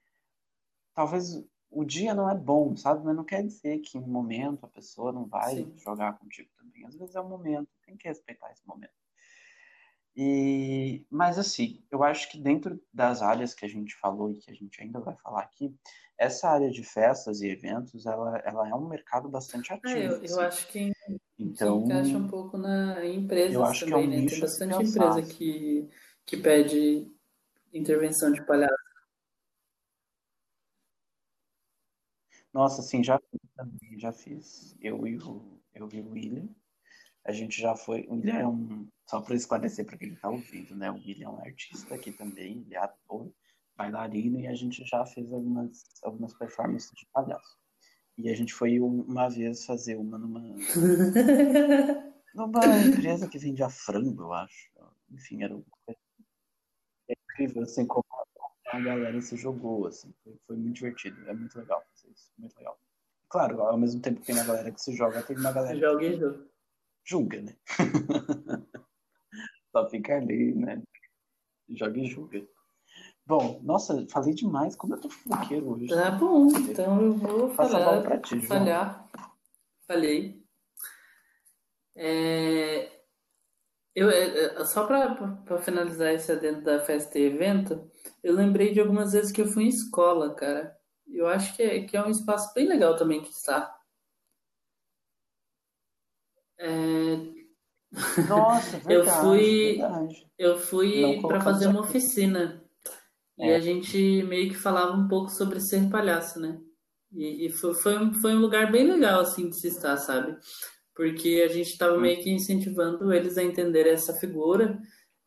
talvez o dia não é bom, sabe? Mas não quer dizer que em um momento a pessoa não vai Sim. jogar contigo também. Às vezes é um momento, tem que respeitar esse momento. E, mas assim, eu acho que dentro das áreas que a gente falou e que a gente ainda vai falar aqui, essa área de festas e eventos, ela, ela é um mercado bastante ativo. É, eu, assim. eu acho que Então, encaixa um pouco na em empresas eu acho que é um também, né? Tem bastante empresa que, que pede intervenção de palhaço. Nossa, assim, já fiz também, já fiz. Eu e o, eu e o William, a gente já foi. O William é um. Só para esclarecer para quem está ouvindo, né? O William é um artista aqui também, ele é ator, bailarino, e a gente já fez algumas, algumas performances de palhaço. E a gente foi um- uma vez fazer uma numa, (laughs) numa empresa que vendia frango, eu acho. Enfim, era uma coisa incrível, assim, como a galera se jogou, assim. Foi, muito divertido, é muito legal fazer isso, muito legal. Claro, ao mesmo tempo que tem uma galera que se joga, tem uma galera Joga e joga. Julga, né? (laughs) Só fica ali, né? Joga e julga. Bom, nossa, falei demais. Como eu tô fofoqueiro hoje. Tá bom, então eu vou falar, pra ti, falhar. Falhei. É, eu, é, é, só para finalizar esse adendo da festa e evento, eu lembrei de algumas vezes que eu fui em escola, cara. Eu acho que é, que é um espaço bem legal também que está. É, Nossa, (laughs) Eu verdade, fui- verdade. Eu fui para fazer uma aqui. oficina e É. a gente meio que falava um pouco sobre ser palhaço, né? E, e foi, foi, um, foi um lugar bem legal, assim, de se estar, sabe? Porque a gente estava meio que incentivando eles a entender essa figura,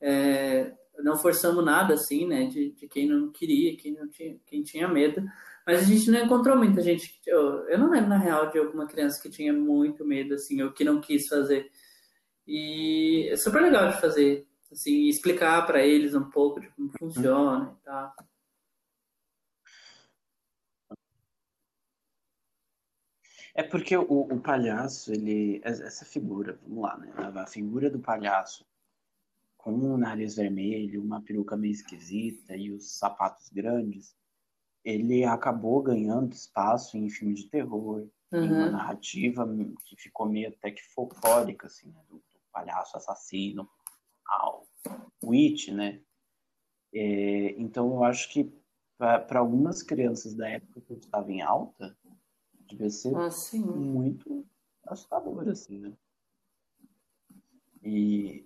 é, não forçamos nada, assim, né? De, de quem não queria, quem, não tinha, quem tinha medo. Mas a gente não encontrou muita gente. Eu, eu não lembro, na real, de alguma criança que tinha muito medo, assim, ou que não quis fazer. E é super legal de fazer, assim, explicar para eles um pouco de como funciona e tal. É porque o, o palhaço, ele. Essa figura, vamos lá, né? A figura do palhaço com um nariz vermelho, uma peruca meio esquisita e os sapatos grandes, ele acabou ganhando espaço em filme de terror, em uma Uhum. narrativa que ficou meio até que folclórica, assim, né? Do, do palhaço assassino, ao Witch, né? É, então eu acho que para algumas crianças da época que eu estava em alta, devia ser Ah, muito assustador, assim, né? E,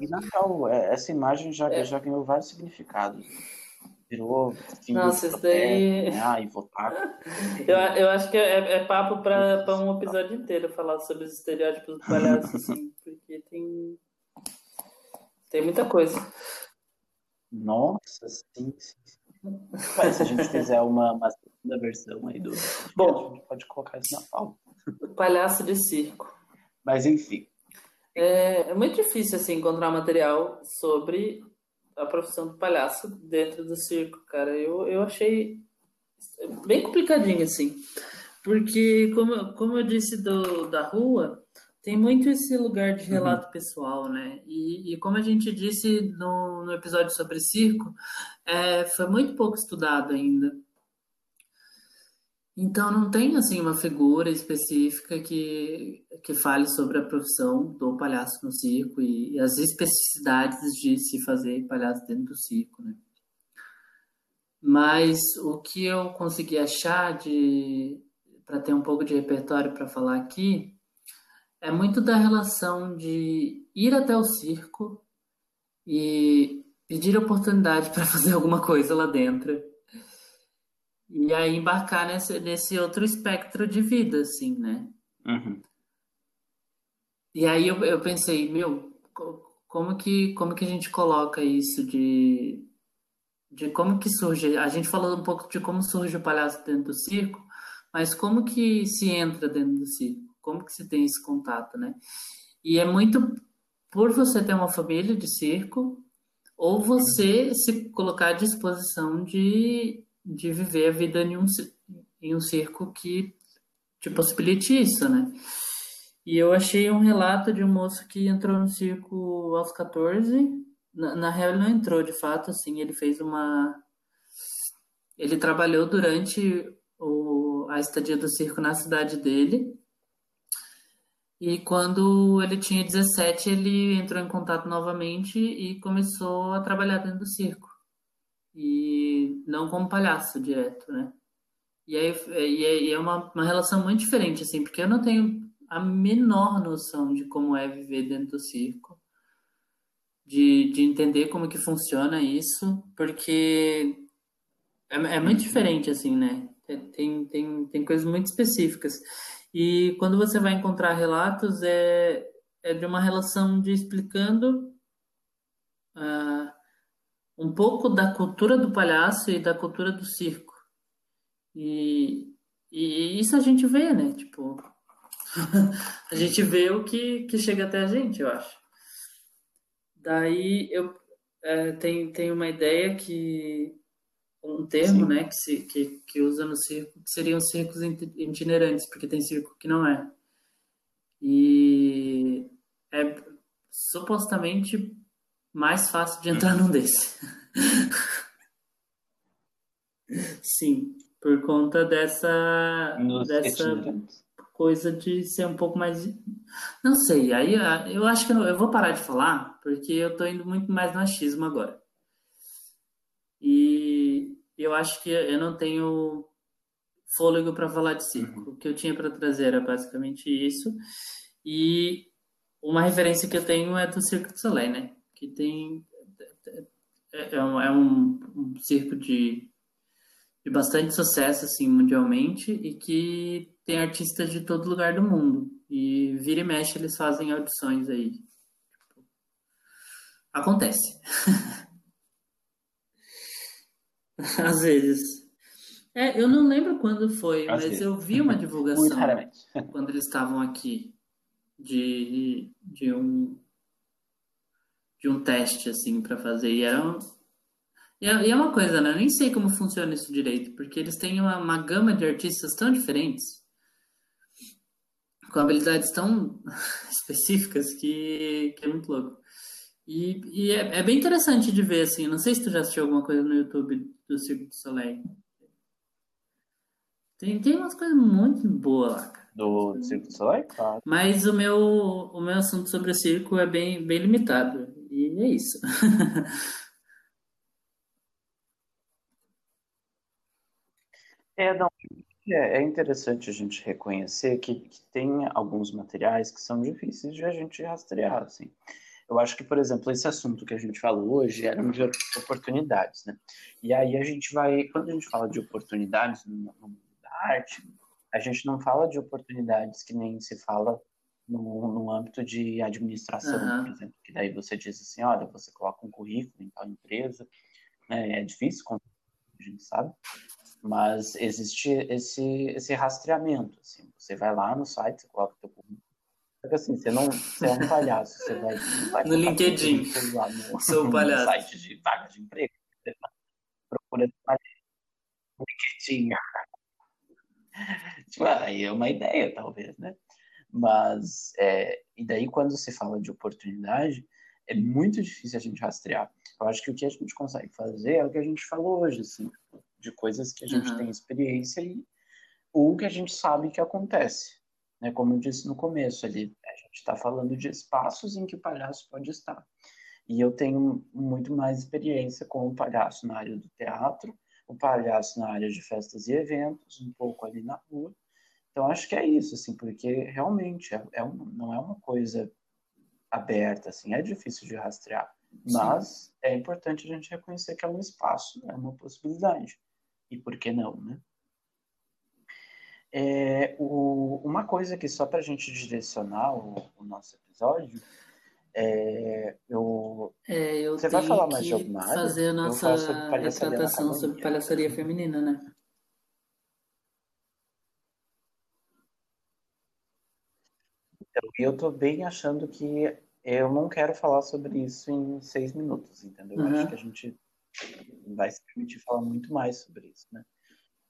e Natal, é, essa imagem já, É. já ganhou vários significados. Virou fim Nossa, isso daí- né? Ai, votar. (laughs) Eu, eu acho que é, é papo para um episódio inteiro falar sobre os estereótipos do palhaço, assim, (laughs) porque tem, tem muita coisa. Nossa, sim, sim. Mas se a gente fizer uma, uma segunda versão aí do Bom. a gente pode colocar isso na pauta. Palhaço de circo. Mas enfim, É, é muito difícil assim encontrar material sobre a profissão do palhaço dentro do circo, cara. Eu, eu achei bem complicadinho assim, porque como, como eu disse do, da rua, tem muito esse lugar de relato pessoal, né? E, e como a gente disse no, no episódio sobre circo, é, foi muito pouco estudado ainda. Então não tem assim uma figura específica que, que fale sobre a profissão do palhaço no circo e, e as especificidades de se fazer palhaço dentro do circo, né? Mas o que eu consegui achar de para ter um pouco de repertório para falar aqui é muito da relação de ir até o circo e pedir oportunidade para (laughs) fazer alguma coisa lá dentro. E aí embarcar nesse, nesse outro espectro de vida, assim, né? Uhum. E aí eu, eu pensei, meu, como que, como que a gente coloca isso de, de como que surge? A gente falou um pouco de como surge o palhaço dentro do circo, mas como que se entra dentro do circo? Como que se tem esse contato, né? E é muito por você ter uma família de circo ou você se colocar à disposição de, de viver a vida em um, em um circo que te possibilite isso, né? E eu achei um relato de um moço que entrou no circo aos 14. Na, na real, ele não entrou de fato, assim, ele fez uma. Ele trabalhou durante o, a estadia do circo na cidade dele. E quando ele tinha 17, ele entrou em contato novamente e começou a trabalhar dentro do circo. E não como palhaço direto, né? E aí e é, e é uma, uma relação muito diferente, assim, porque eu não tenho a menor noção de como é viver dentro do circo, de, de entender como que funciona isso, porque é, é muito diferente, assim, né? Tem, tem, tem coisas muito específicas. E quando você vai encontrar relatos, é, é de uma relação de explicando uh, um pouco da cultura do palhaço e da cultura do circo. E, e isso a gente vê, né? Tipo, (laughs) a gente vê o que, que chega até a gente, eu acho. Daí eu é, tem, tem uma ideia que um termo, Sim. né, que, se, que, que usa no circo, que seriam circos itinerantes, porque tem circo que não é. E é supostamente mais fácil de entrar num desse. Sim, por conta dessa Nos dessa coisa de ser um pouco mais. Não sei, aí ah, eu acho que eu, vou parar de falar, porque eu tô indo muito mais no achismo agora. E eu acho que eu não tenho fôlego para falar de circo. Uhum. O que eu tinha para trazer era basicamente isso. E uma referência que eu tenho é do Circo de Soleil, né? Que tem. É, é um, é um, um circo de, de bastante sucesso, assim, mundialmente, e que tem artistas de todo lugar do mundo. E vira e mexe eles fazem audições aí. Acontece. (laughs) Às vezes. É, eu não lembro quando foi, Às mas vezes. eu vi uma (laughs) divulgação quando eles estavam aqui de, de um de um teste assim para fazer e era um, e é uma coisa, né? Eu nem sei como funciona isso direito, porque eles têm uma, uma gama de artistas tão diferentes com habilidades tão (laughs) específicas que, que é muito louco. E, e é, é, bem interessante de ver, assim. Não sei se tu já assistiu alguma coisa no YouTube do Circo du Soleil. Tem, tem umas coisas muito boas lá, cara. Do Circo du Soleil? Claro. Mas o meu, o meu assunto sobre o circo é bem, bem limitado. E é isso. (laughs) É, não, é, é interessante a gente reconhecer que, que, tem alguns materiais que são difíceis de a gente rastrear, assim. Eu acho que, por exemplo, esse assunto que a gente falou hoje era de oportunidades, né? E aí a gente vai, quando a gente fala de oportunidades no, mundo da arte, a gente não fala de oportunidades que nem se fala no, no âmbito de administração, uhum. por exemplo, que daí você diz assim, olha, você coloca um currículo em tal empresa, né? É difícil, a gente sabe, mas existe esse, esse rastreamento, assim, você vai lá no site, você coloca o teu currículo, porque assim, você não você é um palhaço, você vai, vai no LinkedIn, lá no, sou um palhaço. no site de vaga de emprego, você procura no LinkedIn. (laughs) tipo, aí é uma ideia, talvez, né? Mas, é, e daí quando se fala de oportunidade, é muito difícil a gente rastrear. Eu acho que o que a gente consegue fazer é o que a gente falou hoje, assim, de coisas que a gente uhum. tem experiência e o que a gente sabe que acontece. Né? Como eu disse no começo ali, a gente está falando de espaços em que o palhaço pode estar. E eu tenho muito mais experiência com o palhaço na área do teatro, o palhaço na área de festas e eventos, um pouco ali na rua, Então, acho que é isso, assim, porque realmente é, é um, não é uma coisa aberta, assim, é difícil de rastrear. Mas Sim. é importante a gente reconhecer que é um espaço, é uma possibilidade. E por que não, né? É, o, uma coisa que só para a gente direcionar o, o nosso episódio, é, eu, é, eu você vai falar mais de alguma área? fazer a nossa retratação sobre palhaçaria feminina, né? Então, eu tô bem achando que eu não quero falar sobre isso em seis minutos, entendeu? Uhum. Acho que a gente vai se permitir falar muito mais sobre isso, né?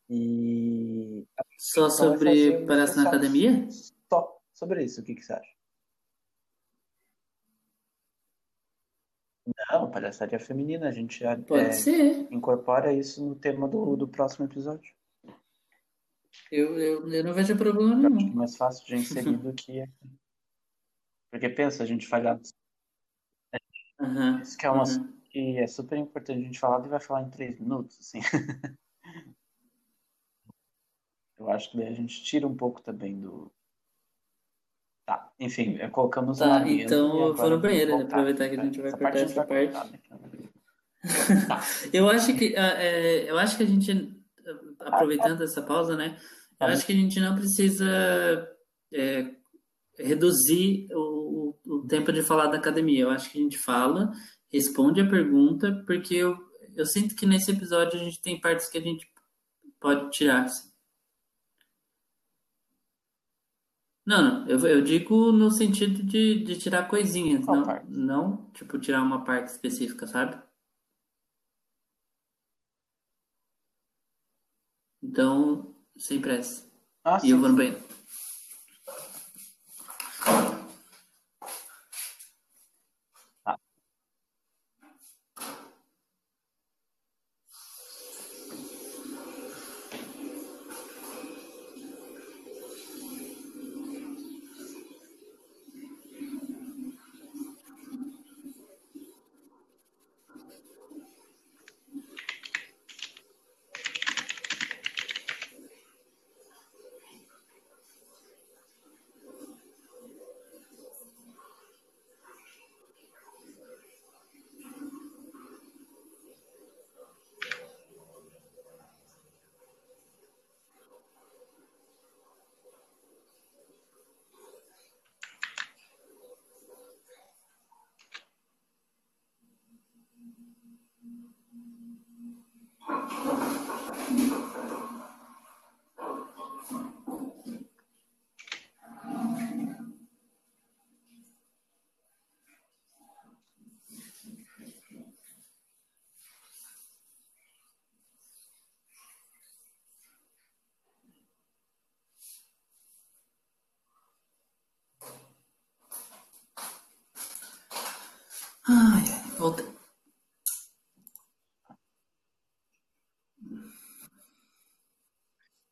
E. Só sobre Parece na Academia? Só sobre isso, o que, que você acha? Não, palhaçaria feminina, a gente já Pode é, ser. incorpora isso no tema do, do próximo episódio. Eu, eu, eu não vejo problema nenhum. Acho é mais fácil de inserir do que. (laughs) Porque pensa, a gente falhar. Uhum, isso que é uma uhum. que é super importante a gente falar e vai falar em três minutos, assim. (laughs) Eu acho que daí a gente tira um pouco também do. Tá, enfim, é, colocamos tá, uma então eu vou no banheiro, né? aproveitar que a gente vai essa cortar essa parte. Cortar, né? (laughs) tá. eu acho que ah, é, eu acho que a gente aproveitando essa pausa, né? Eu acho que a gente não precisa é, reduzir o, tempo de falar da academia. Eu acho que a gente fala, responde a pergunta, porque eu, eu sinto que nesse episódio a gente tem partes que a gente pode tirar. Assim. Não, não, eu, eu digo no sentido de, de tirar coisinhas, não, não, tipo, tirar uma parte específica, sabe? Então, sem pressa. Ah, e sim, eu vou no banheiro. Ai, voltei.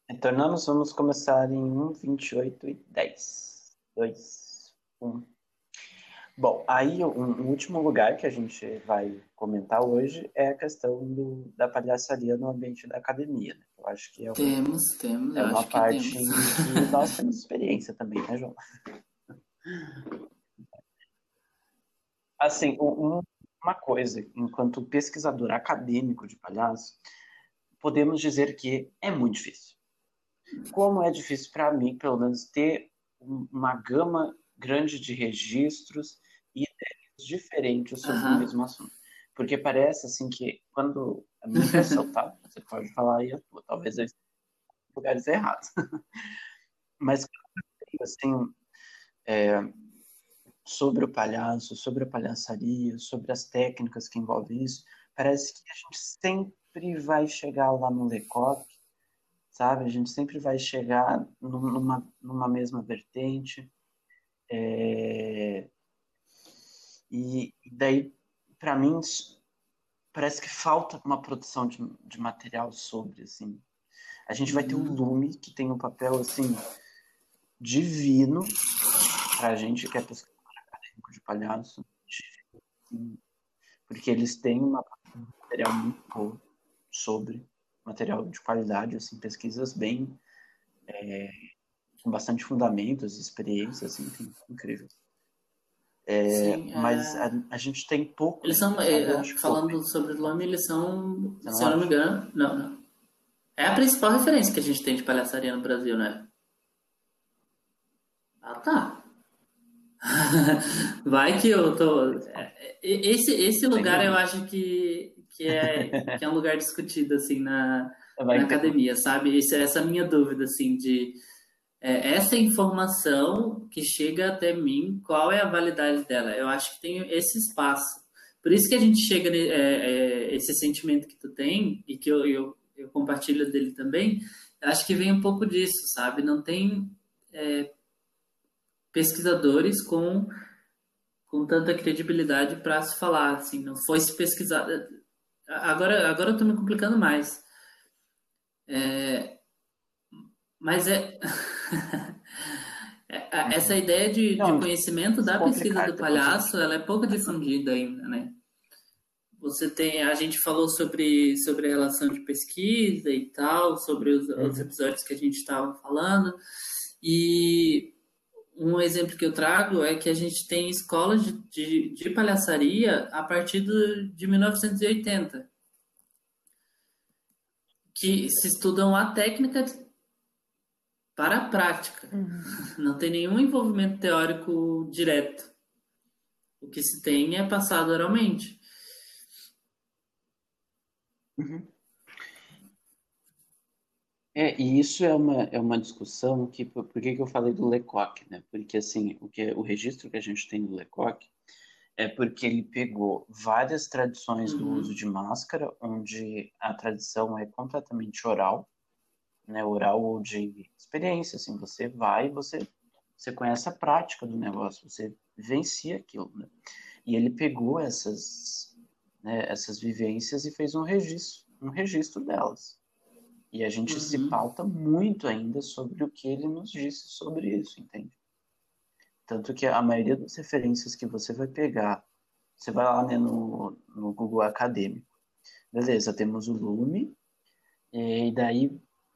Retornamos, vamos começar em 1, 28 e 10. 2, 1. Bom, aí um, um último lugar que a gente vai comentar hoje é a questão do, da palhaçaria no ambiente da academia. Né? Eu acho que é, um, temos, temos, é uma parte que, que nós temos experiência também, né, João? (laughs) Assim, um, uma coisa, enquanto pesquisador acadêmico de palhaço, podemos dizer que é muito difícil. Como é difícil para mim, pelo menos, ter uma gama grande de registros e ideias diferentes sobre uhum. o mesmo assunto. Porque parece assim que quando a minha impressão, tá? (laughs) Você pode falar aí a tua, talvez eu esteja em lugares errados. (laughs) Mas assim, é, sobre o palhaço, sobre a palhaçaria, sobre as técnicas que envolvem isso, parece que a gente sempre vai chegar lá no Lecoq, sabe? A gente sempre vai chegar numa, numa mesma vertente. É... E, daí, para mim, parece que falta uma produção de, de material sobre, assim. A gente vai ter o um uhum. Lume, que tem um papel, assim, divino para a gente que é pesquisador de palhaço, porque eles têm um material muito bom sobre material de qualidade, assim, pesquisas bem é, com bastante fundamentos, experiências, enfim, incrível. É, Sim, mas é... A, a, gente tem pouco. Eles são, é, falando pouco. sobre o nome, eles são, se eu não me engano, não, não. É a principal referência que a gente tem de palhaçaria no Brasil, né? Ah, tá. (laughs) Vai que eu tô. É, esse, esse lugar eu acho que, que, é, que é um lugar discutido, assim, na, na academia, sabe? Essa, essa minha dúvida, assim, de é, essa informação que chega até mim, qual é a validade dela? Eu acho que tem esse espaço. Por isso que a gente chega, é, é, esse sentimento que tu tem, e que eu, eu, eu, compartilho dele também, acho que vem um pouco disso, sabe? Não tem é, pesquisadores com, com tanta credibilidade para se falar, assim, não foi se pesquisar. Agora, agora eu estou me complicando mais. É, mas é. (laughs) É, essa ideia de, Não, de conhecimento da pesquisa do palhaço, ela é pouco difundida ainda, né? Você tem, a gente falou sobre, sobre a relação de pesquisa e tal, sobre os, uhum. os episódios que a gente estava falando, e um exemplo que eu trago é que a gente tem escolas de, de, de palhaçaria a partir do, de 1980, que se estudam a técnica para a prática. Uhum. Não tem nenhum envolvimento teórico direto. O que se tem é passado oralmente. Uhum. É, e isso é uma, é uma discussão que, por, por que, que eu falei do Lecoq, né? Porque, assim, o, que, o registro que a gente tem do Lecoq é porque ele pegou várias tradições uhum. do uso de máscara, onde a tradição é completamente oral, né, oral ou de experiência, assim, você vai, você você conhece a prática do negócio, você vivencia aquilo, né? E ele pegou essas né, essas vivências e fez um registro, um registro delas. E a gente uhum. se pauta muito ainda sobre o que ele nos disse sobre isso, entende? Tanto que a maioria das referências que você vai pegar, você vai lá né, no, no Google Acadêmico, beleza, temos o Lume, e daí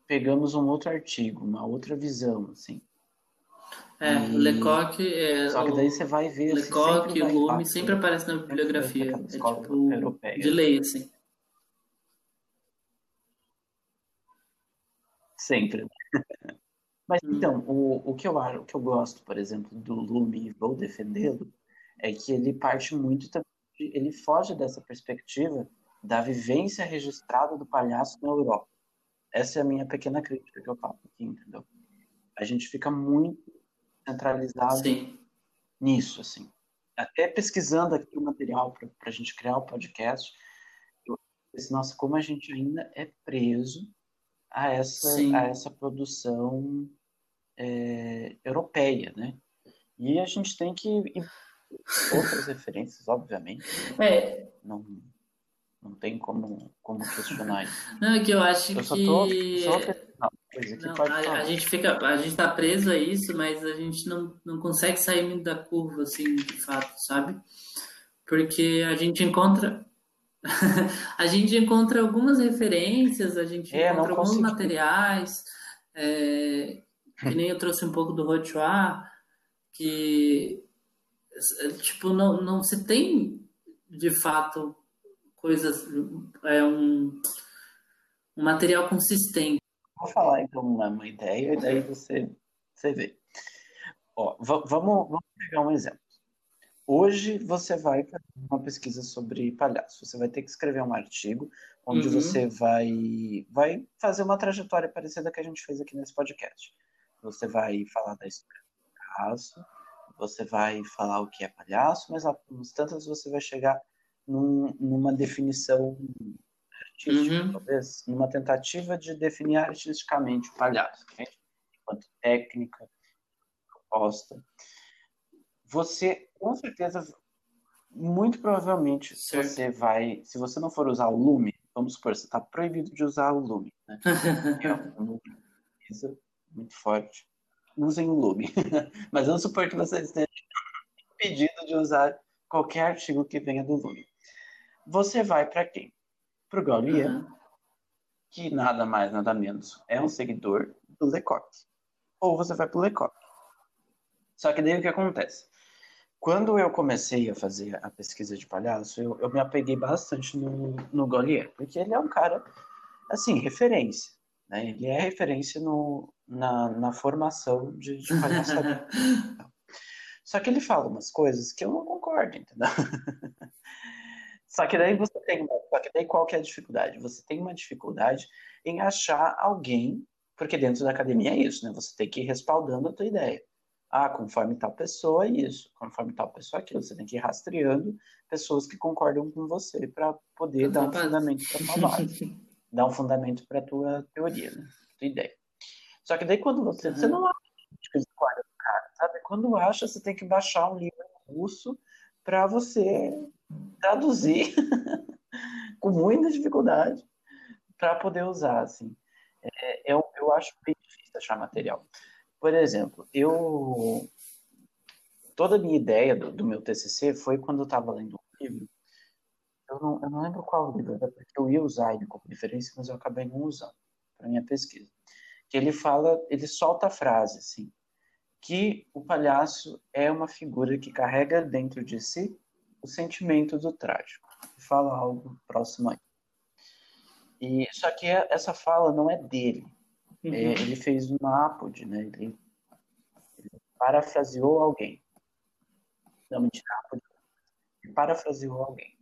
pegamos um outro artigo, uma outra visão, assim. É, e... Lecoq é. Só que daí você vai ver. Assim, Lecoq e o Lume sempre aparece na bibliografia. É tipo, europeia. de lei, assim. Sempre. (laughs) Mas hum. então, o, o, que eu, o que eu gosto, por exemplo, do Lume e vou defendê-lo, é que ele parte muito também, ele foge dessa perspectiva da vivência registrada do palhaço na Europa. Essa é a minha pequena crítica que eu faço aqui, entendeu? A gente fica muito centralizado Sim. nisso, assim. Até pesquisando aqui o material para a gente criar o podcast, eu pensei, nossa, como a gente ainda é preso a essa, a essa produção é, europeia, né? E a gente tem que outras referências, obviamente. É. Não, não tem como, como questionar isso. Não, é que eu acho eu que. Só tô, só não, não, a, a, gente fica, a gente tá preso a isso, mas a gente não, não consegue sair muito da curva, assim, de fato, sabe? Porque a gente encontra. (laughs) a gente encontra algumas referências, a gente é, encontra alguns materiais, é, que nem eu trouxe um pouco do Rochoir, que tipo, não, não se tem de fato coisas, é um, um material consistente. Vou falar então uma ideia e daí você, você vê. Ó, vamos, vamos pegar um exemplo. Hoje você vai fazer uma pesquisa sobre palhaço. Você vai ter que escrever um artigo onde uhum. você vai, vai fazer uma trajetória parecida que a gente fez aqui nesse podcast. Você vai falar da história do palhaço, você vai falar o que é palhaço, mas nas tantas você vai chegar num, numa definição artística, uhum. talvez, numa tentativa de definir artisticamente o palhaço, enquanto técnica, proposta. Você, com certeza, muito provavelmente, certo. você vai, se você não for usar o Lume, vamos supor, você está proibido de usar o Lume, né? (laughs) é uma coisa muito forte. Usem o Lume. (laughs) Mas vamos supor que você esteja impedido de usar qualquer artigo que venha do Lume você vai para quem? Para o Gaulier, uhum. que nada mais, nada menos é um seguidor do Lecoq. ou você vai pro Lecoq. Só que daí o que acontece? Quando eu comecei a fazer a pesquisa de palhaço, eu, eu me apeguei bastante no, no Golier, porque ele é um cara, assim, referência. Né? Ele é referência no, na, na formação de, de. (laughs) Só que ele fala umas coisas que eu não concordo, entendeu? (laughs) Só que daí você tem uma, só que daí qual que é a dificuldade? Você tem uma dificuldade em achar alguém, porque dentro da academia é isso, né? Você tem que ir respaldando a tua ideia. Ah, conforme tal pessoa, isso. Conforme tal pessoa, aquilo. Você tem que ir rastreando pessoas que concordam com você para poder (laughs) dar um fundamento para tua base. dar um fundamento para tua teoria, né? Tua ideia. Só que daí quando você... Uhum. Você não acha que cara, sabe? Quando acha, você tem que baixar um livro russo para você traduzir (laughs) com muita dificuldade para poder usar, assim. É, eu, eu acho bem difícil achar material. Por exemplo, eu toda a minha ideia do, do meu TCC foi quando eu estava lendo um livro. Eu não, eu não lembro qual livro, porque eu ia usar ele como referência, mas eu acabei não usando para minha pesquisa. Que ele fala, ele solta a frase assim, que o palhaço é uma figura que carrega dentro de si o sentimento do trágico. Fala algo próximo aí. E só que essa fala não é dele. Uhum. É, ele fez uma apode, né? Ele, ele, parafraseou alguém. Não, mentira, apode. Ele parafraseou alguém.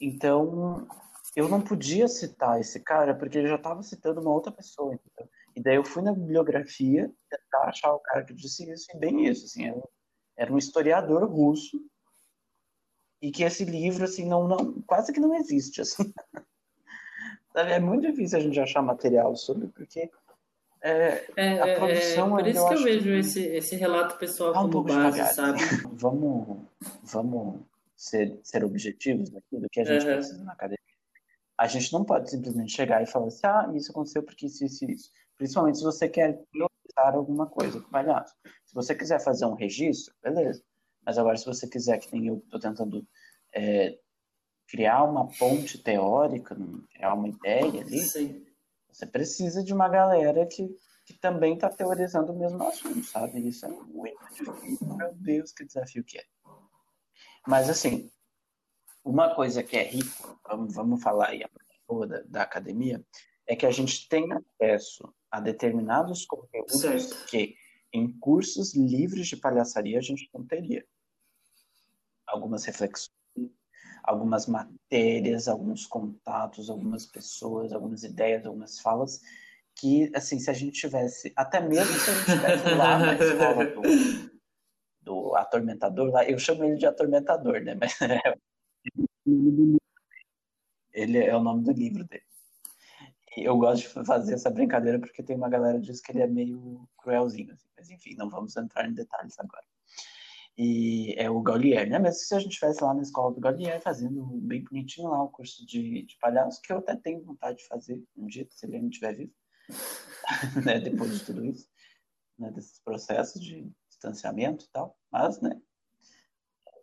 Então, eu não podia citar esse cara porque ele já estava citando uma outra pessoa, entendeu? E daí eu fui na bibliografia tentar achar o cara que disse isso e bem isso, assim, era, era um historiador russo e que esse livro, assim, não, não quase que não existe, assim. (laughs) É muito difícil a gente achar material sobre, porque é, é, a é, produção... É, por isso que eu vejo que... esse, esse relato pessoal um como base, devagar. sabe? (laughs) Vamos, vamos ser, ser objetivos aqui do que a gente uhum. precisa na academia. A gente não pode simplesmente chegar e falar assim, ah, isso aconteceu porque isso, isso, isso. Principalmente se você quer priorizar alguma coisa palhaço. Se você quiser fazer um registro, beleza. Mas agora, se você quiser, que nem eu estou tentando é, criar uma ponte teórica, criar uma ideia ali, Sim. você precisa de uma galera que, que também está teorizando o mesmo assunto, sabe? Isso é muito difícil. Meu Deus, que desafio que é. Mas, assim, uma coisa que é rico, vamos, vamos falar aí da, da academia, é que a gente tem acesso a determinados conteúdos certo. que em cursos livres de palhaçaria a gente não teria. Algumas reflexões algumas matérias, alguns contatos, algumas pessoas, algumas ideias, algumas falas que, assim, se a gente tivesse, até mesmo se a gente tivesse lá na (laughs) escola do, do atormentador, lá, eu chamo ele de atormentador, né? Mas é, ele é o nome do livro dele. E eu gosto de fazer essa brincadeira porque tem uma galera que diz que ele é meio cruelzinho, assim. mas enfim, não vamos entrar em detalhes agora e é o Gaulier, né? Mesmo se a gente estivesse lá na escola do Gaulier fazendo bem bonitinho lá o curso de, de palhaço, que eu até tenho vontade de fazer um dia, se ele não estiver vivo, (laughs) né? Depois de tudo isso, né? Desses processos de distanciamento e tal, mas, né?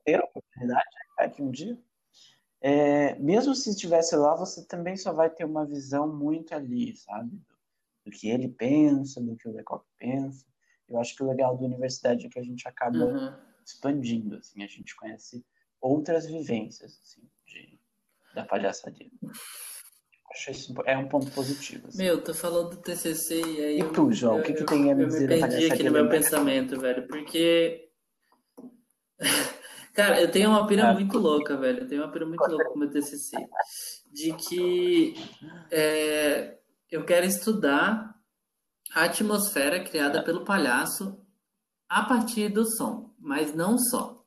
Ter a oportunidade, né? que um dia. É, mesmo se estivesse lá, você também só vai ter uma visão muito ali, sabe? Do, do que ele pensa, do que o Lecoq pensa. Eu acho que o legal da universidade é que a gente acaba uhum expandindo, assim, a gente conhece outras vivências, assim, de, da palhaçaria. Acho isso é um ponto positivo. Assim. Meu, tu falou do TCC e aí... E tu, João, o que, que tem a me dizer Eu me perdi aqui no meu pensamento, velho, porque... (laughs) Cara, eu tenho uma pira ah, muito louca, velho. Eu tenho uma pira muito louca com o meu TCC. De que é, eu quero estudar a atmosfera criada pelo palhaço a partir do som, mas não só.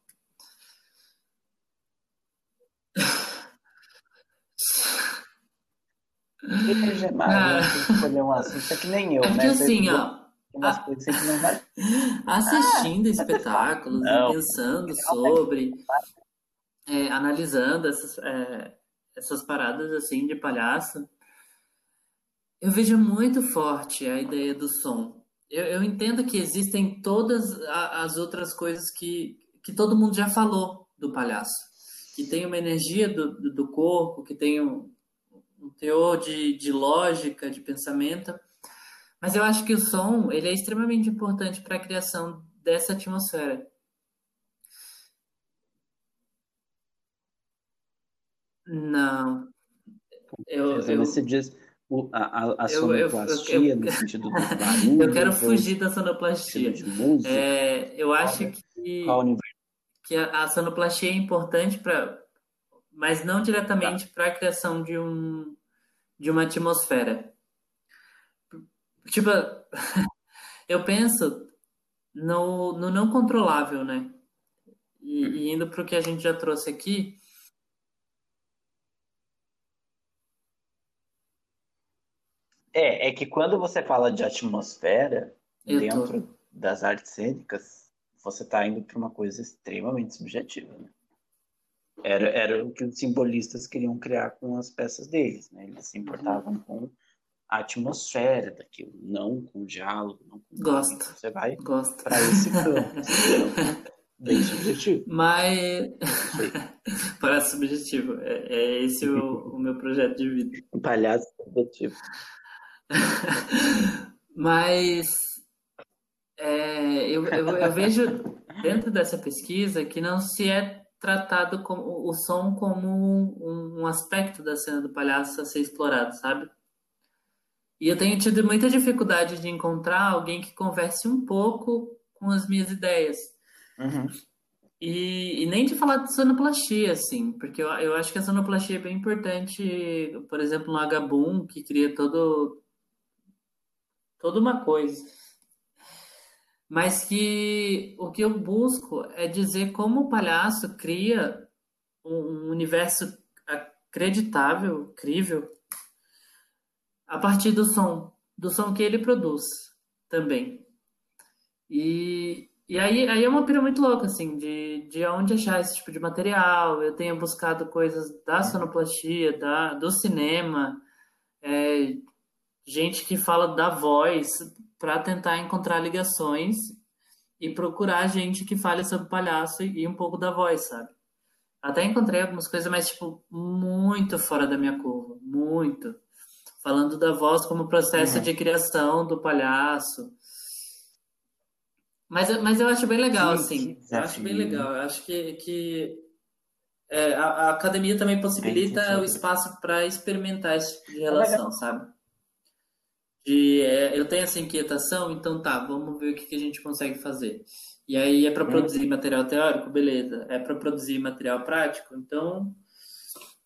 Escolher um assunto, é que nem eu, é né? assim, ó. (laughs) Assistindo espetáculos e pensando sobre, é, analisando essas, é, essas paradas assim de palhaço, eu vejo muito forte a ideia do som. Eu, eu entendo que existem todas as outras coisas que, que todo mundo já falou do palhaço. Que tem uma energia do, do, do corpo, que tem um, um teor de, de lógica, de pensamento. Mas eu acho que o som ele é extremamente importante para a criação dessa atmosfera. Não. Eu, eu, diz o, a, a sonoplastia eu, eu, no sentido do (laughs) barulho. Eu quero fugir da sonoplastia. É, eu acho que, que a, a sonoplastia é importante para, mas não diretamente tá. para a criação de um de uma atmosfera. Tipo, (laughs) eu penso no, no não controlável, né? E, e indo para o que a gente já trouxe aqui, É, é que quando você fala de atmosfera Eu dentro tô. das artes cênicas, você está indo para uma coisa extremamente subjetiva, né? Era, era o que os simbolistas queriam criar com as peças deles, né? Eles se importavam uhum. com a atmosfera daquilo, não com o diálogo, não com Gosto. Então você vai para esse (laughs) campo. bem subjetivo. Mas (laughs) parece subjetivo. É, é esse o, o meu projeto de vida. Palhaço subjetivo. (laughs) Mas é, eu, eu, eu, vejo dentro dessa pesquisa que não se é tratado como, o som como um, um aspecto da cena do palhaço a ser explorado, sabe? E eu tenho tido muita dificuldade de encontrar alguém que converse um pouco com as minhas ideias. Uhum. E, e, nem de falar de sonoplastia, assim, porque eu, eu acho que a sonoplastia é bem importante, por exemplo, no Agabum, que cria todo, toda uma coisa. Mas que o que eu busco é dizer como o palhaço cria um universo acreditável, crível, a partir do som, do som que ele produz também. E, e aí, aí é uma pira muito louca, assim, de, de onde achar esse tipo de material. Eu tenho buscado coisas da sonoplastia, da, do cinema, é, gente que fala da voz para tentar encontrar ligações e procurar gente que fale sobre palhaço e um pouco da voz, sabe? Até encontrei algumas coisas, mas, tipo, muito fora da minha curva. Muito. Falando da voz como processo uhum. de criação do palhaço. Mas, mas eu acho bem legal, Sim, assim. Eu acho bem legal. Eu acho que, que é, a, a, academia também possibilita o espaço para experimentar esse tipo de é relação, é sabe? De é, eu tenho essa inquietação, então tá, vamos ver o que, que a gente consegue fazer. E aí é para produzir material teórico, beleza. É para produzir material prático, então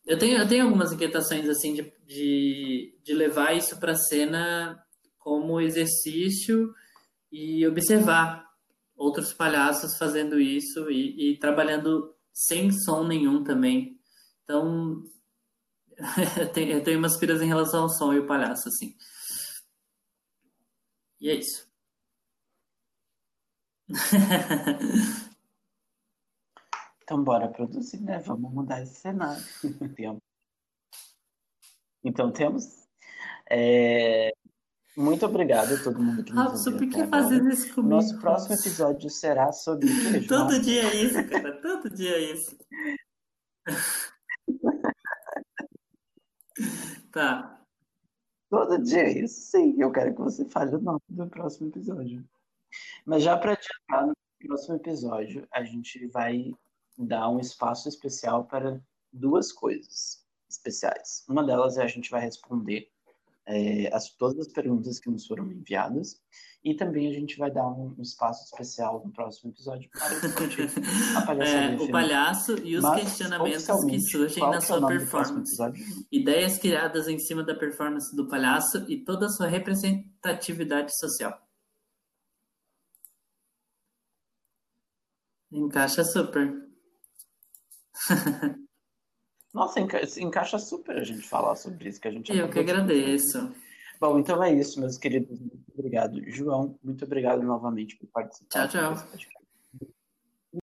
eu tenho, eu tenho algumas inquietações assim de, de, de levar isso para a cena como exercício e observar outros palhaços fazendo isso e, e trabalhando sem som nenhum também. Então (laughs) eu tenho, eu tenho umas piras em relação ao som e o palhaço assim. E é isso. (laughs) Então, bora produzir, né? Vamos mudar esse cenário. (laughs) então, temos. É... Muito obrigado a todo mundo que nos Robson, por que fazer isso comigo? Nosso próximo episódio será sobre queijo. (laughs) Todo dia é isso, cara. Todo dia é isso. tá. Todo dia isso, sim. Eu quero que você fale o nome do próximo episódio. Mas já para adiantar, no próximo episódio, a gente vai dar um espaço especial para duas coisas especiais. Uma delas é a gente vai responder é, as, todas as perguntas que nos foram enviadas. E também a gente vai dar um, um espaço especial no próximo episódio para discutir (laughs) a. É, o palhaço e os Mas, questionamentos que surgem na é sua performance. Ideias criadas em cima da performance do palhaço e toda a sua representatividade social. Encaixa super. (laughs) Nossa, encaixa super a gente falar sobre isso que a gente Eu que agradeço. Bom, então é isso, meus queridos. Muito obrigado, João. Muito obrigado novamente por participar. Tchau, tchau.